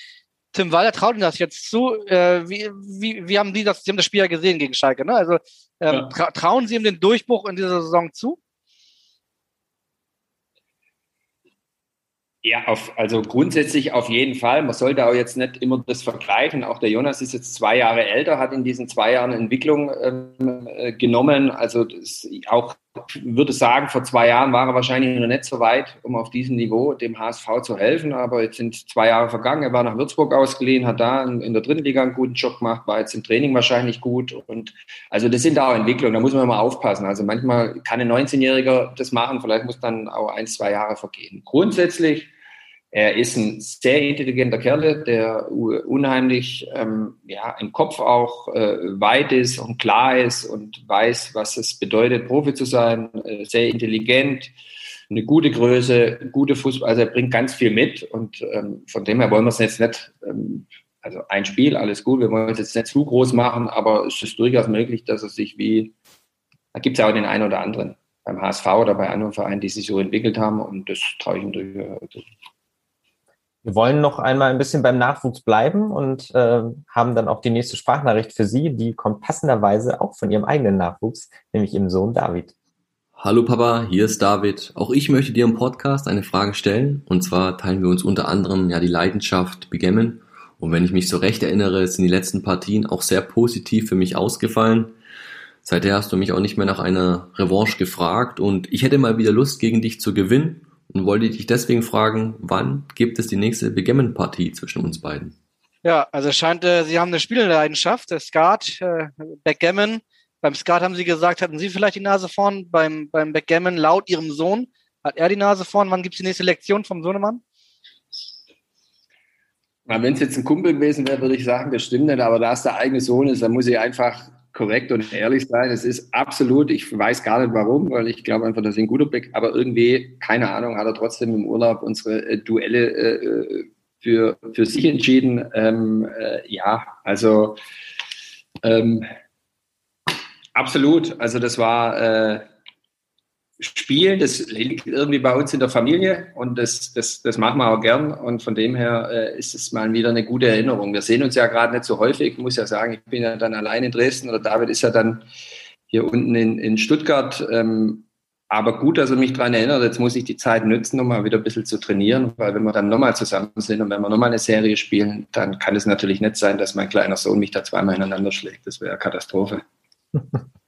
Tim Walter traut Ihnen das jetzt zu. Äh, wie, wie, wie haben Sie das, Sie haben das Spiel ja gesehen gegen Schalke, ne? Also ähm, tra trauen Sie ihm den Durchbruch in dieser Saison zu? Ja, auf, also grundsätzlich auf jeden Fall. Man sollte auch jetzt nicht immer das vergleichen. Auch der Jonas ist jetzt zwei Jahre älter, hat in diesen zwei Jahren Entwicklung ähm, äh, genommen. Also das, auch würde sagen, vor zwei Jahren war er wahrscheinlich noch nicht so weit, um auf diesem Niveau dem HSV zu helfen. Aber jetzt sind zwei Jahre vergangen. Er war nach Würzburg ausgeliehen, hat da in der dritten Liga einen guten Job gemacht, war jetzt im Training wahrscheinlich gut. Und also das sind auch Entwicklungen, da muss man mal aufpassen. Also manchmal kann ein 19-Jähriger das machen, vielleicht muss dann auch ein, zwei Jahre vergehen. Grundsätzlich Er ist ein sehr intelligenter Kerl, der unheimlich ähm, ja, im Kopf auch äh, weit ist und klar ist und weiß, was es bedeutet, Profi zu sein, äh, sehr intelligent, eine gute Größe, gute Fußball, also er bringt ganz viel mit und ähm, von dem her wollen wir es jetzt nicht, ähm, also ein Spiel, alles gut, wir wollen es jetzt nicht zu groß machen, aber es ist durchaus möglich, dass er sich wie, da gibt es ja auch den einen oder anderen beim HSV oder bei anderen Vereinen, die sich so entwickelt haben und das traue ich ihm durchaus. Wir wollen noch einmal ein bisschen beim Nachwuchs bleiben und äh, haben dann auch die nächste Sprachnachricht für Sie. Die kommt passenderweise auch von Ihrem eigenen Nachwuchs, nämlich Ihrem Sohn David. Hallo Papa, hier ist David. Auch ich möchte dir im Podcast eine Frage stellen. Und zwar teilen wir uns unter anderem ja die Leidenschaft Begemmen. Und wenn ich mich so recht erinnere, sind die letzten Partien auch sehr positiv für mich ausgefallen. Seither hast du mich auch nicht mehr nach einer Revanche gefragt und ich hätte mal wieder Lust, gegen dich zu gewinnen und wollte dich deswegen fragen, wann gibt es die nächste Begammon-Partie zwischen uns beiden? Ja, also es scheint, äh, Sie haben eine Spielleidenschaft, der Skat, äh, Backgammon. Beim Skat haben Sie gesagt, hatten Sie vielleicht die Nase vorn. Beim, beim Backgammon laut Ihrem Sohn hat er die Nase vorn. Wann gibt es die nächste Lektion vom Sohnemann? Wenn es jetzt ein Kumpel gewesen wäre, würde ich sagen, das stimmt nicht. Aber da es der eigene Sohn ist, dann muss ich einfach korrekt und ehrlich sein. Es ist absolut, ich weiß gar nicht warum, weil ich glaube einfach, dass ein guter Back, aber irgendwie, keine Ahnung, hat er trotzdem im Urlaub unsere äh, Duelle äh, für, für sich entschieden. Ähm, äh, ja, also ähm, absolut. Also das war äh, Spiel, das liegt irgendwie bei uns in der Familie und das, das, das machen wir auch gern. Und von dem her äh, ist es mal wieder eine gute Erinnerung. Wir sehen uns ja gerade nicht so häufig. Ich muss ja sagen, ich bin ja dann allein in Dresden oder David ist ja dann hier unten in, in Stuttgart. Ähm, aber gut, dass er mich daran erinnert, jetzt muss ich die Zeit nutzen, um mal wieder ein bisschen zu trainieren, weil wenn wir dann nochmal zusammen sind und wenn wir nochmal eine Serie spielen, dann kann es natürlich nicht sein, dass mein kleiner Sohn mich da zweimal ineinander schlägt. Das wäre Katastrophe.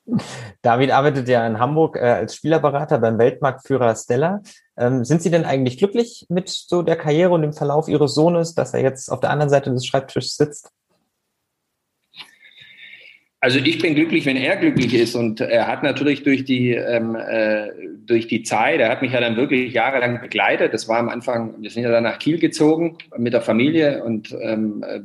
David arbeitet ja in Hamburg äh, als Spielerberater beim Weltmarktführer Stella. Ähm, sind Sie denn eigentlich glücklich mit so der Karriere und dem Verlauf Ihres Sohnes, dass er jetzt auf der anderen Seite des Schreibtischs sitzt? Also ich bin glücklich, wenn er glücklich ist und er hat natürlich durch die ähm, äh, durch die Zeit, er hat mich ja dann wirklich jahrelang begleitet. Das war am Anfang, wir sind ja dann nach Kiel gezogen mit der Familie und ähm, äh,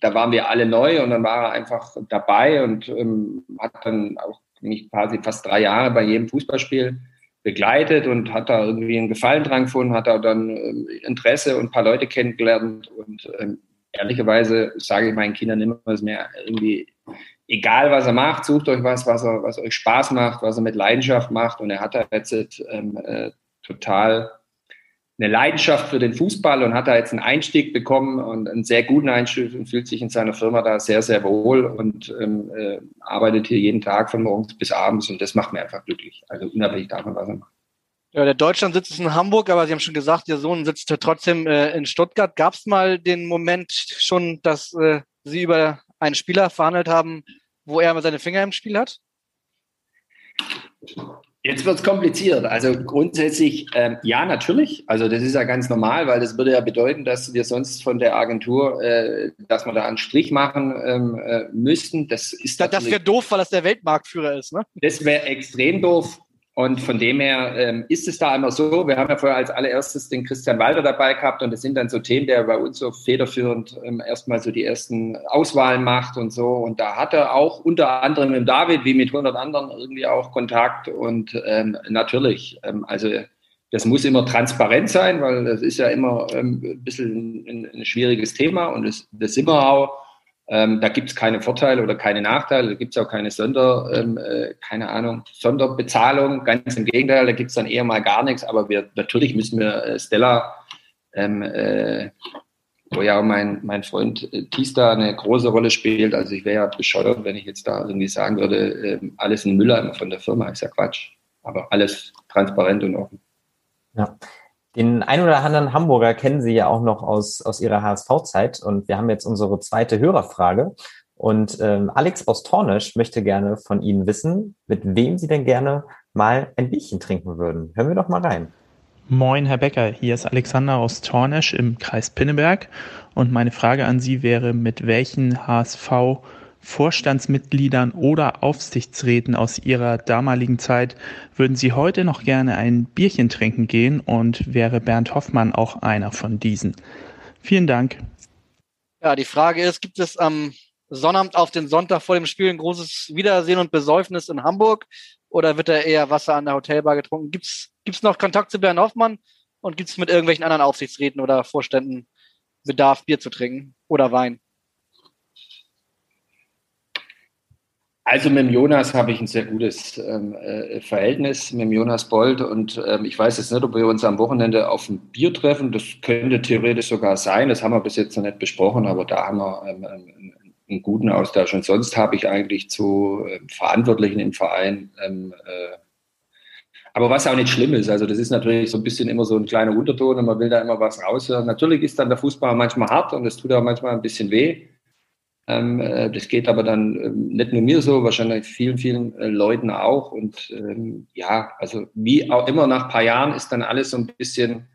da waren wir alle neu und dann war er einfach dabei und ähm, hat dann auch mich quasi fast drei Jahre bei jedem Fußballspiel begleitet und hat da irgendwie einen Gefallen dran gefunden, hat da dann ähm, Interesse und ein paar Leute kennengelernt und ähm, ehrlicherweise sage ich meinen Kindern immer, es mir irgendwie egal, was er macht, sucht euch was, was, er, was euch Spaß macht, was er mit Leidenschaft macht und er hat da jetzt ähm, äh, total eine Leidenschaft für den Fußball und hat da jetzt einen Einstieg bekommen und einen sehr guten Einstieg und fühlt sich in seiner Firma da sehr, sehr wohl und ähm, äh, arbeitet hier jeden Tag von morgens bis abends und das macht mir einfach glücklich. Also unabhängig davon, was er macht. Ja, der Deutschland sitzt in Hamburg, aber Sie haben schon gesagt, Ihr Sohn sitzt trotzdem äh, in Stuttgart. Gab es mal den Moment schon, dass äh, Sie über einen Spieler verhandelt haben, wo er seine Finger im Spiel hat? Jetzt wird es kompliziert. Also grundsätzlich, ähm, ja, natürlich. Also das ist ja ganz normal, weil das würde ja bedeuten, dass wir sonst von der Agentur, äh, dass wir da einen Strich machen ähm, äh, müssten. Das ist Das wäre doof, weil das der Weltmarktführer ist, ne? Das wäre extrem doof. Und von dem her ähm, ist es da immer so. Wir haben ja vorher als allererstes den Christian Walter dabei gehabt und das sind dann so Themen, der bei uns so federführend ähm, erstmal so die ersten Auswahlen macht und so. Und da hat er auch unter anderem mit David wie mit 100 anderen irgendwie auch Kontakt. Und ähm, natürlich, ähm, also das muss immer transparent sein, weil das ist ja immer ähm, ein bisschen ein, ein schwieriges Thema und das, das sind wir auch. Ähm, da gibt es keine Vorteile oder keine Nachteile, da gibt es auch keine Sonder, ähm, äh, keine Ahnung, Sonderbezahlung. Ganz im Gegenteil, da gibt es dann eher mal gar nichts. Aber wir natürlich müssen wir äh, Stella, ähm, äh, wo ja auch mein, mein Freund äh, Tista eine große Rolle spielt. Also ich wäre ja bescheuert, wenn ich jetzt da irgendwie sagen würde, äh, alles in Mülleimer von der Firma, ist ja Quatsch. Aber alles transparent und offen. Ja. Den ein oder anderen Hamburger kennen Sie ja auch noch aus, aus Ihrer HSV-Zeit und wir haben jetzt unsere zweite Hörerfrage. Und ähm, Alex aus Tornisch möchte gerne von Ihnen wissen, mit wem Sie denn gerne mal ein Bierchen trinken würden. Hören wir doch mal rein. Moin, Herr Becker, hier ist Alexander aus Tornesch im Kreis Pinneberg und meine Frage an Sie wäre, mit welchen HSV Vorstandsmitgliedern oder Aufsichtsräten aus ihrer damaligen Zeit würden Sie heute noch gerne ein Bierchen trinken gehen und wäre Bernd Hoffmann auch einer von diesen? Vielen Dank. Ja, die Frage ist, gibt es am Sonnabend auf den Sonntag vor dem Spiel ein großes Wiedersehen und Besäufnis in Hamburg oder wird da eher Wasser an der Hotelbar getrunken? Gibt es noch Kontakt zu Bernd Hoffmann und gibt es mit irgendwelchen anderen Aufsichtsräten oder Vorständen Bedarf, Bier zu trinken oder Wein? Also mit Jonas habe ich ein sehr gutes ähm, äh, Verhältnis, mit Jonas Bold. Und ähm, ich weiß jetzt nicht, ob wir uns am Wochenende auf ein Bier treffen. Das könnte theoretisch sogar sein. Das haben wir bis jetzt noch nicht besprochen, aber da haben wir ähm einen guten Austausch. Und sonst habe ich eigentlich zu äh, Verantwortlichen im Verein. Ähm, äh, aber was auch nicht schlimm ist, also das ist natürlich so ein bisschen immer so ein kleiner Unterton und man will da immer was raushören. Natürlich ist dann der Fußball manchmal hart und es tut auch manchmal ein bisschen weh. Ähm, äh, das geht aber dann ähm, nicht nur mir so, wahrscheinlich vielen, vielen äh, Leuten auch. Und ähm, ja, also wie auch immer nach ein paar Jahren ist dann alles so ein bisschen,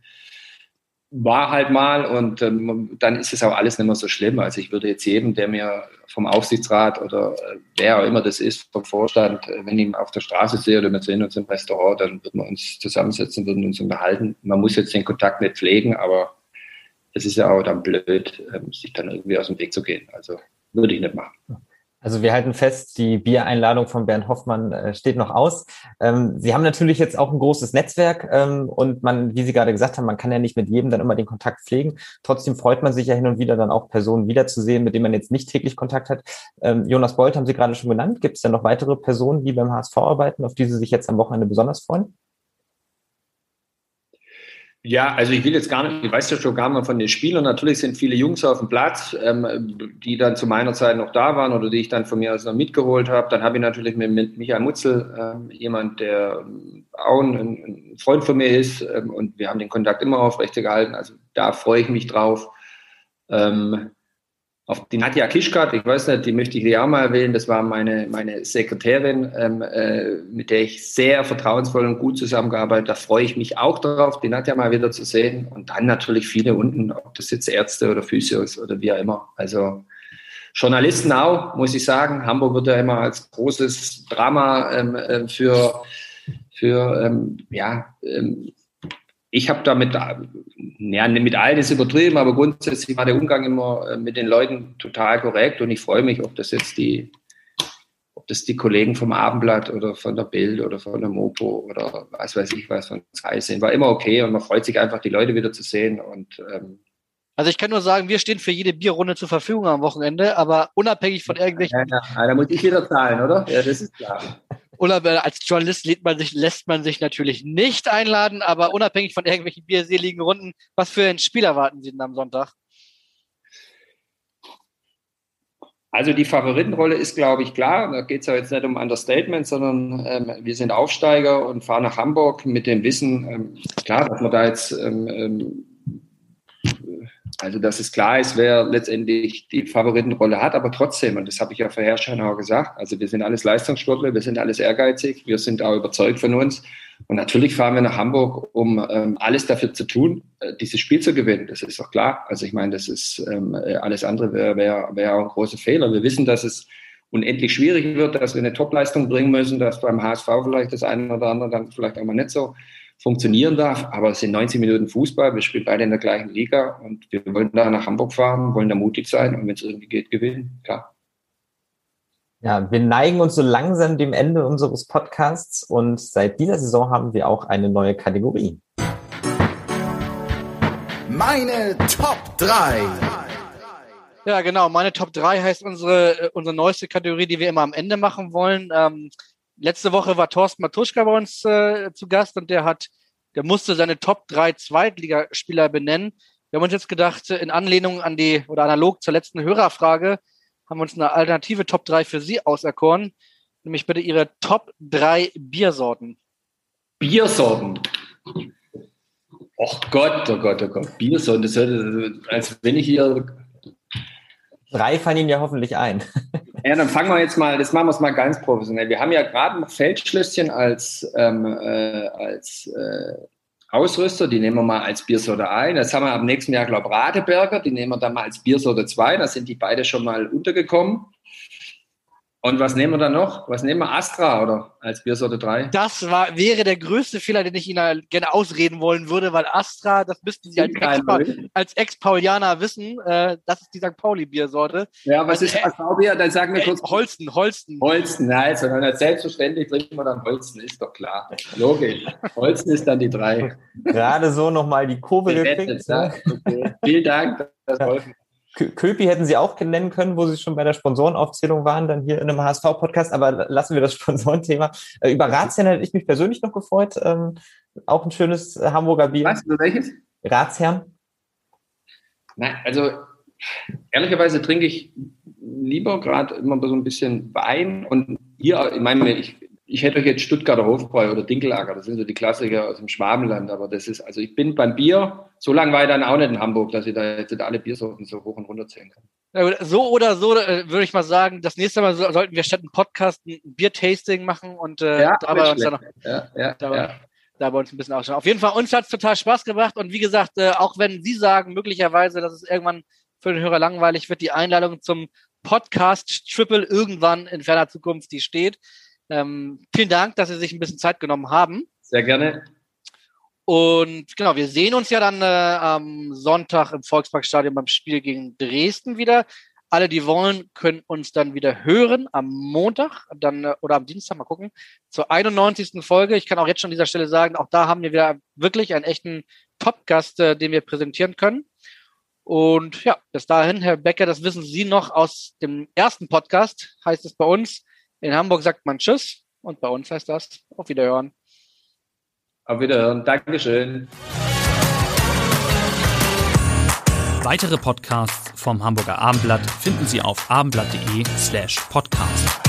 war halt mal und ähm, dann ist es auch alles nicht mehr so schlimm. Also ich würde jetzt jedem, der mir vom Aufsichtsrat oder äh, wer auch immer das ist, vom Vorstand, äh, wenn ich ihn auf der Straße sehe oder wir sehen uns im Restaurant, dann würden wir uns zusammensetzen, würden uns unterhalten. Man muss jetzt den Kontakt nicht pflegen, aber es ist ja auch dann blöd, ähm, sich dann irgendwie aus dem Weg zu gehen. Also würde ich nicht machen. Also wir halten fest, die Biereinladung von Bernd Hoffmann äh, steht noch aus. Ähm, Sie haben natürlich jetzt auch ein großes Netzwerk ähm, und man, wie Sie gerade gesagt haben, man kann ja nicht mit jedem dann immer den Kontakt pflegen. Trotzdem freut man sich ja hin und wieder dann auch Personen wiederzusehen, mit denen man jetzt nicht täglich Kontakt hat. Ähm, Jonas Bolt haben Sie gerade schon genannt. Gibt es denn noch weitere Personen, die beim HSV arbeiten, auf die Sie sich jetzt am Wochenende besonders freuen? Ja, also ich will jetzt gar nicht, ich weiß ja schon gar mal von den Spielern. Natürlich sind viele Jungs auf dem Platz, ähm, die dann zu meiner Zeit noch da waren oder die ich dann von mir aus noch mitgeholt habe. Dann habe ich natürlich mit, mit Michael Mutzel ähm, jemand, der auch ein, ein, Freund von mir ist ähm, und wir haben den Kontakt immer aufrechtergehalten. Also da freue ich mich drauf. Ähm, auf die Nadja Kischkat, ich weiß nicht, die möchte ich auch mal erwähnen, das war meine, meine Sekretärin, ähm, äh, mit der ich sehr vertrauensvoll und gut zusammengearbeitet. Da freue ich mich auch darauf, die Nadja mal wieder zu sehen. Und dann natürlich viele unten, ob das jetzt Ärzte oder Physios oder wie auch immer. Also Journalisten auch, muss ich sagen. Hamburg wird ja immer als großes Drama ähm, äh, für, für ähm, ja, ähm, ich habe damit, ja, mit allen ist übertrieben, aber grundsätzlich war der Umgang immer äh, mit den Leuten total korrekt und ich freue mich, ob das jetzt die, ob das die Kollegen vom Abendblatt oder von der Bild oder von der Mopo oder was weiß ich was von Sky sind, war immer okay und man freut sich einfach, die Leute wieder zu sehen und ähm, also ich kann nur sagen, wir stehen für jede Bierrunde zur Verfügung am Wochenende, aber unabhängig von irgendwelchen. Ja, ja, da muss ich wieder zahlen, oder? Ja, das ist klar. Oder als Journalist lädt man sich, lässt man sich natürlich nicht einladen, aber unabhängig von irgendwelchen bierseligen Runden, was für ein Spiel erwarten Sie denn am Sonntag? Also die Favoritenrolle ist, glaube ich, klar. Da geht es ja jetzt nicht um Understatement, sondern ähm, wir sind Aufsteiger und fahren nach Hamburg mit dem Wissen, ähm, klar, dass man da jetzt ähm, ähm also, dass es klar ist, wer letztendlich die Favoritenrolle hat, aber trotzdem, und das habe ich ja vorher schon auch gesagt, also wir sind alles Leistungssportler, wir sind alles ehrgeizig, wir sind auch überzeugt von uns. Und natürlich fahren wir nach Hamburg, um ähm, alles dafür zu tun, äh, dieses Spiel zu gewinnen. Das ist doch klar. Also ich meine, das ist ähm, äh, alles andere wäre wär, wär auch ein großer Fehler. Wir wissen, dass es unendlich schwierig wird, dass wir eine Topleistung bringen müssen, dass beim HSV vielleicht das eine oder andere dann vielleicht auch mal nicht so funktionieren darf. Aber es sind 90 Minuten Fußball, wir spielen beide in der gleichen Liga und wir wollen da nach Hamburg fahren, wollen da mutig sein und wenn es irgendwie geht, gewinnen, klar. Ja, wir neigen uns so langsam dem Ende unseres Podcasts und seit dieser Saison haben wir auch eine neue Kategorie. Meine Top 3. Ja, genau. Meine Top 3 heißt unsere, äh, unsere neueste Kategorie, die wir immer am Ende machen wollen. Ähm, letzte Woche war Thorsten Matuschka bei uns äh, zu Gast und der hat, der musste seine Top 3 Zweitligaspieler benennen. Wir haben uns jetzt gedacht, in Anlehnung an die oder analog zur letzten Hörerfrage, haben wir uns eine alternative Top 3 für Sie auserkoren. Nämlich bitte Ihre Top 3 Biersorten. Biersorten. Och Gott, oh Gott, oh Gott. Biersorten, das hört, als wenn ich hier. Drei fallen Ihnen ja hoffentlich ein. Ja, dann fangen wir jetzt mal, das machen wir es mal ganz professionell. Wir haben ja gerade noch Feldschlösschen als, ähm, äh, als äh, Ausrüster, die nehmen wir mal als Biersorte ein. Jetzt haben wir ab nächsten Jahr, glaube ich, Radeberger, die nehmen wir dann mal als Biersorte 2. Da sind die beide schon mal untergekommen. Und was nehmen wir dann noch? Was nehmen wir? Astra oder als Biersorte 3? Das war, wäre der größte Fehler, den ich Ihnen gerne ausreden wollen würde, weil Astra, das müssten Sie als, Ex als Ex-Paulianer wissen, äh, das ist die St. Pauli-Biersorte. Ja, was ist äh, Astra-Bier? Dann sagen wir kurz. Holsten, Holsten. Holsten, also dann selbstverständlich trinken wir dann Holsten, ist doch klar. Logisch. Holsten ist dann die 3. Gerade so nochmal die Kurve gekriegt. Ne? Okay. Vielen Dank, das ja. Köpi hätten Sie auch nennen können, wo Sie schon bei der Sponsorenaufzählung waren, dann hier in einem HSV-Podcast, aber lassen wir das Sponsorenthema. Äh, über Ratsherrn hätte ich mich persönlich noch gefreut. Ähm, auch ein schönes Hamburger Bier. Was? Über welches? Ratsherrn. Nein, also ehrlicherweise trinke ich lieber gerade immer so ein bisschen Wein und hier, ich meine, ich ich hätte euch jetzt Stuttgarter Hofbräu oder Dinkelager, das sind so die Klassiker aus dem Schwabenland, aber das ist, also ich bin beim Bier, so lange war ich dann auch nicht in Hamburg, dass ich da jetzt alle Biersorten so hoch und runter zählen kann. So oder so äh, würde ich mal sagen, das nächste Mal sollten wir statt einem Podcast ein Biertasting machen und äh, ja, dabei uns dann noch, ja, ja, dabei, ja. dabei uns ein bisschen ausschauen. Auf jeden Fall, uns hat es total Spaß gemacht und wie gesagt, äh, auch wenn Sie sagen, möglicherweise, dass es irgendwann für den Hörer langweilig wird, die Einladung zum Podcast Triple irgendwann in ferner Zukunft, die steht. Ähm, vielen Dank, dass Sie sich ein bisschen Zeit genommen haben. Sehr gerne. Und genau, wir sehen uns ja dann äh, am Sonntag im Volksparkstadion beim Spiel gegen Dresden wieder. Alle, die wollen, können uns dann wieder hören am Montag dann, äh, oder am Dienstag, mal gucken, zur 91. Folge. Ich kann auch jetzt schon an dieser Stelle sagen, auch da haben wir wieder wirklich einen echten Top-Gast, äh, den wir präsentieren können. Und ja, bis dahin, Herr Becker, das wissen Sie noch aus dem ersten Podcast, heißt es bei uns. In Hamburg sagt man Tschüss und bei uns heißt das auf Wiederhören. Auf Wiederhören. Dankeschön. Weitere Podcasts vom Hamburger Abendblatt finden Sie auf abendblatt.de slash podcast.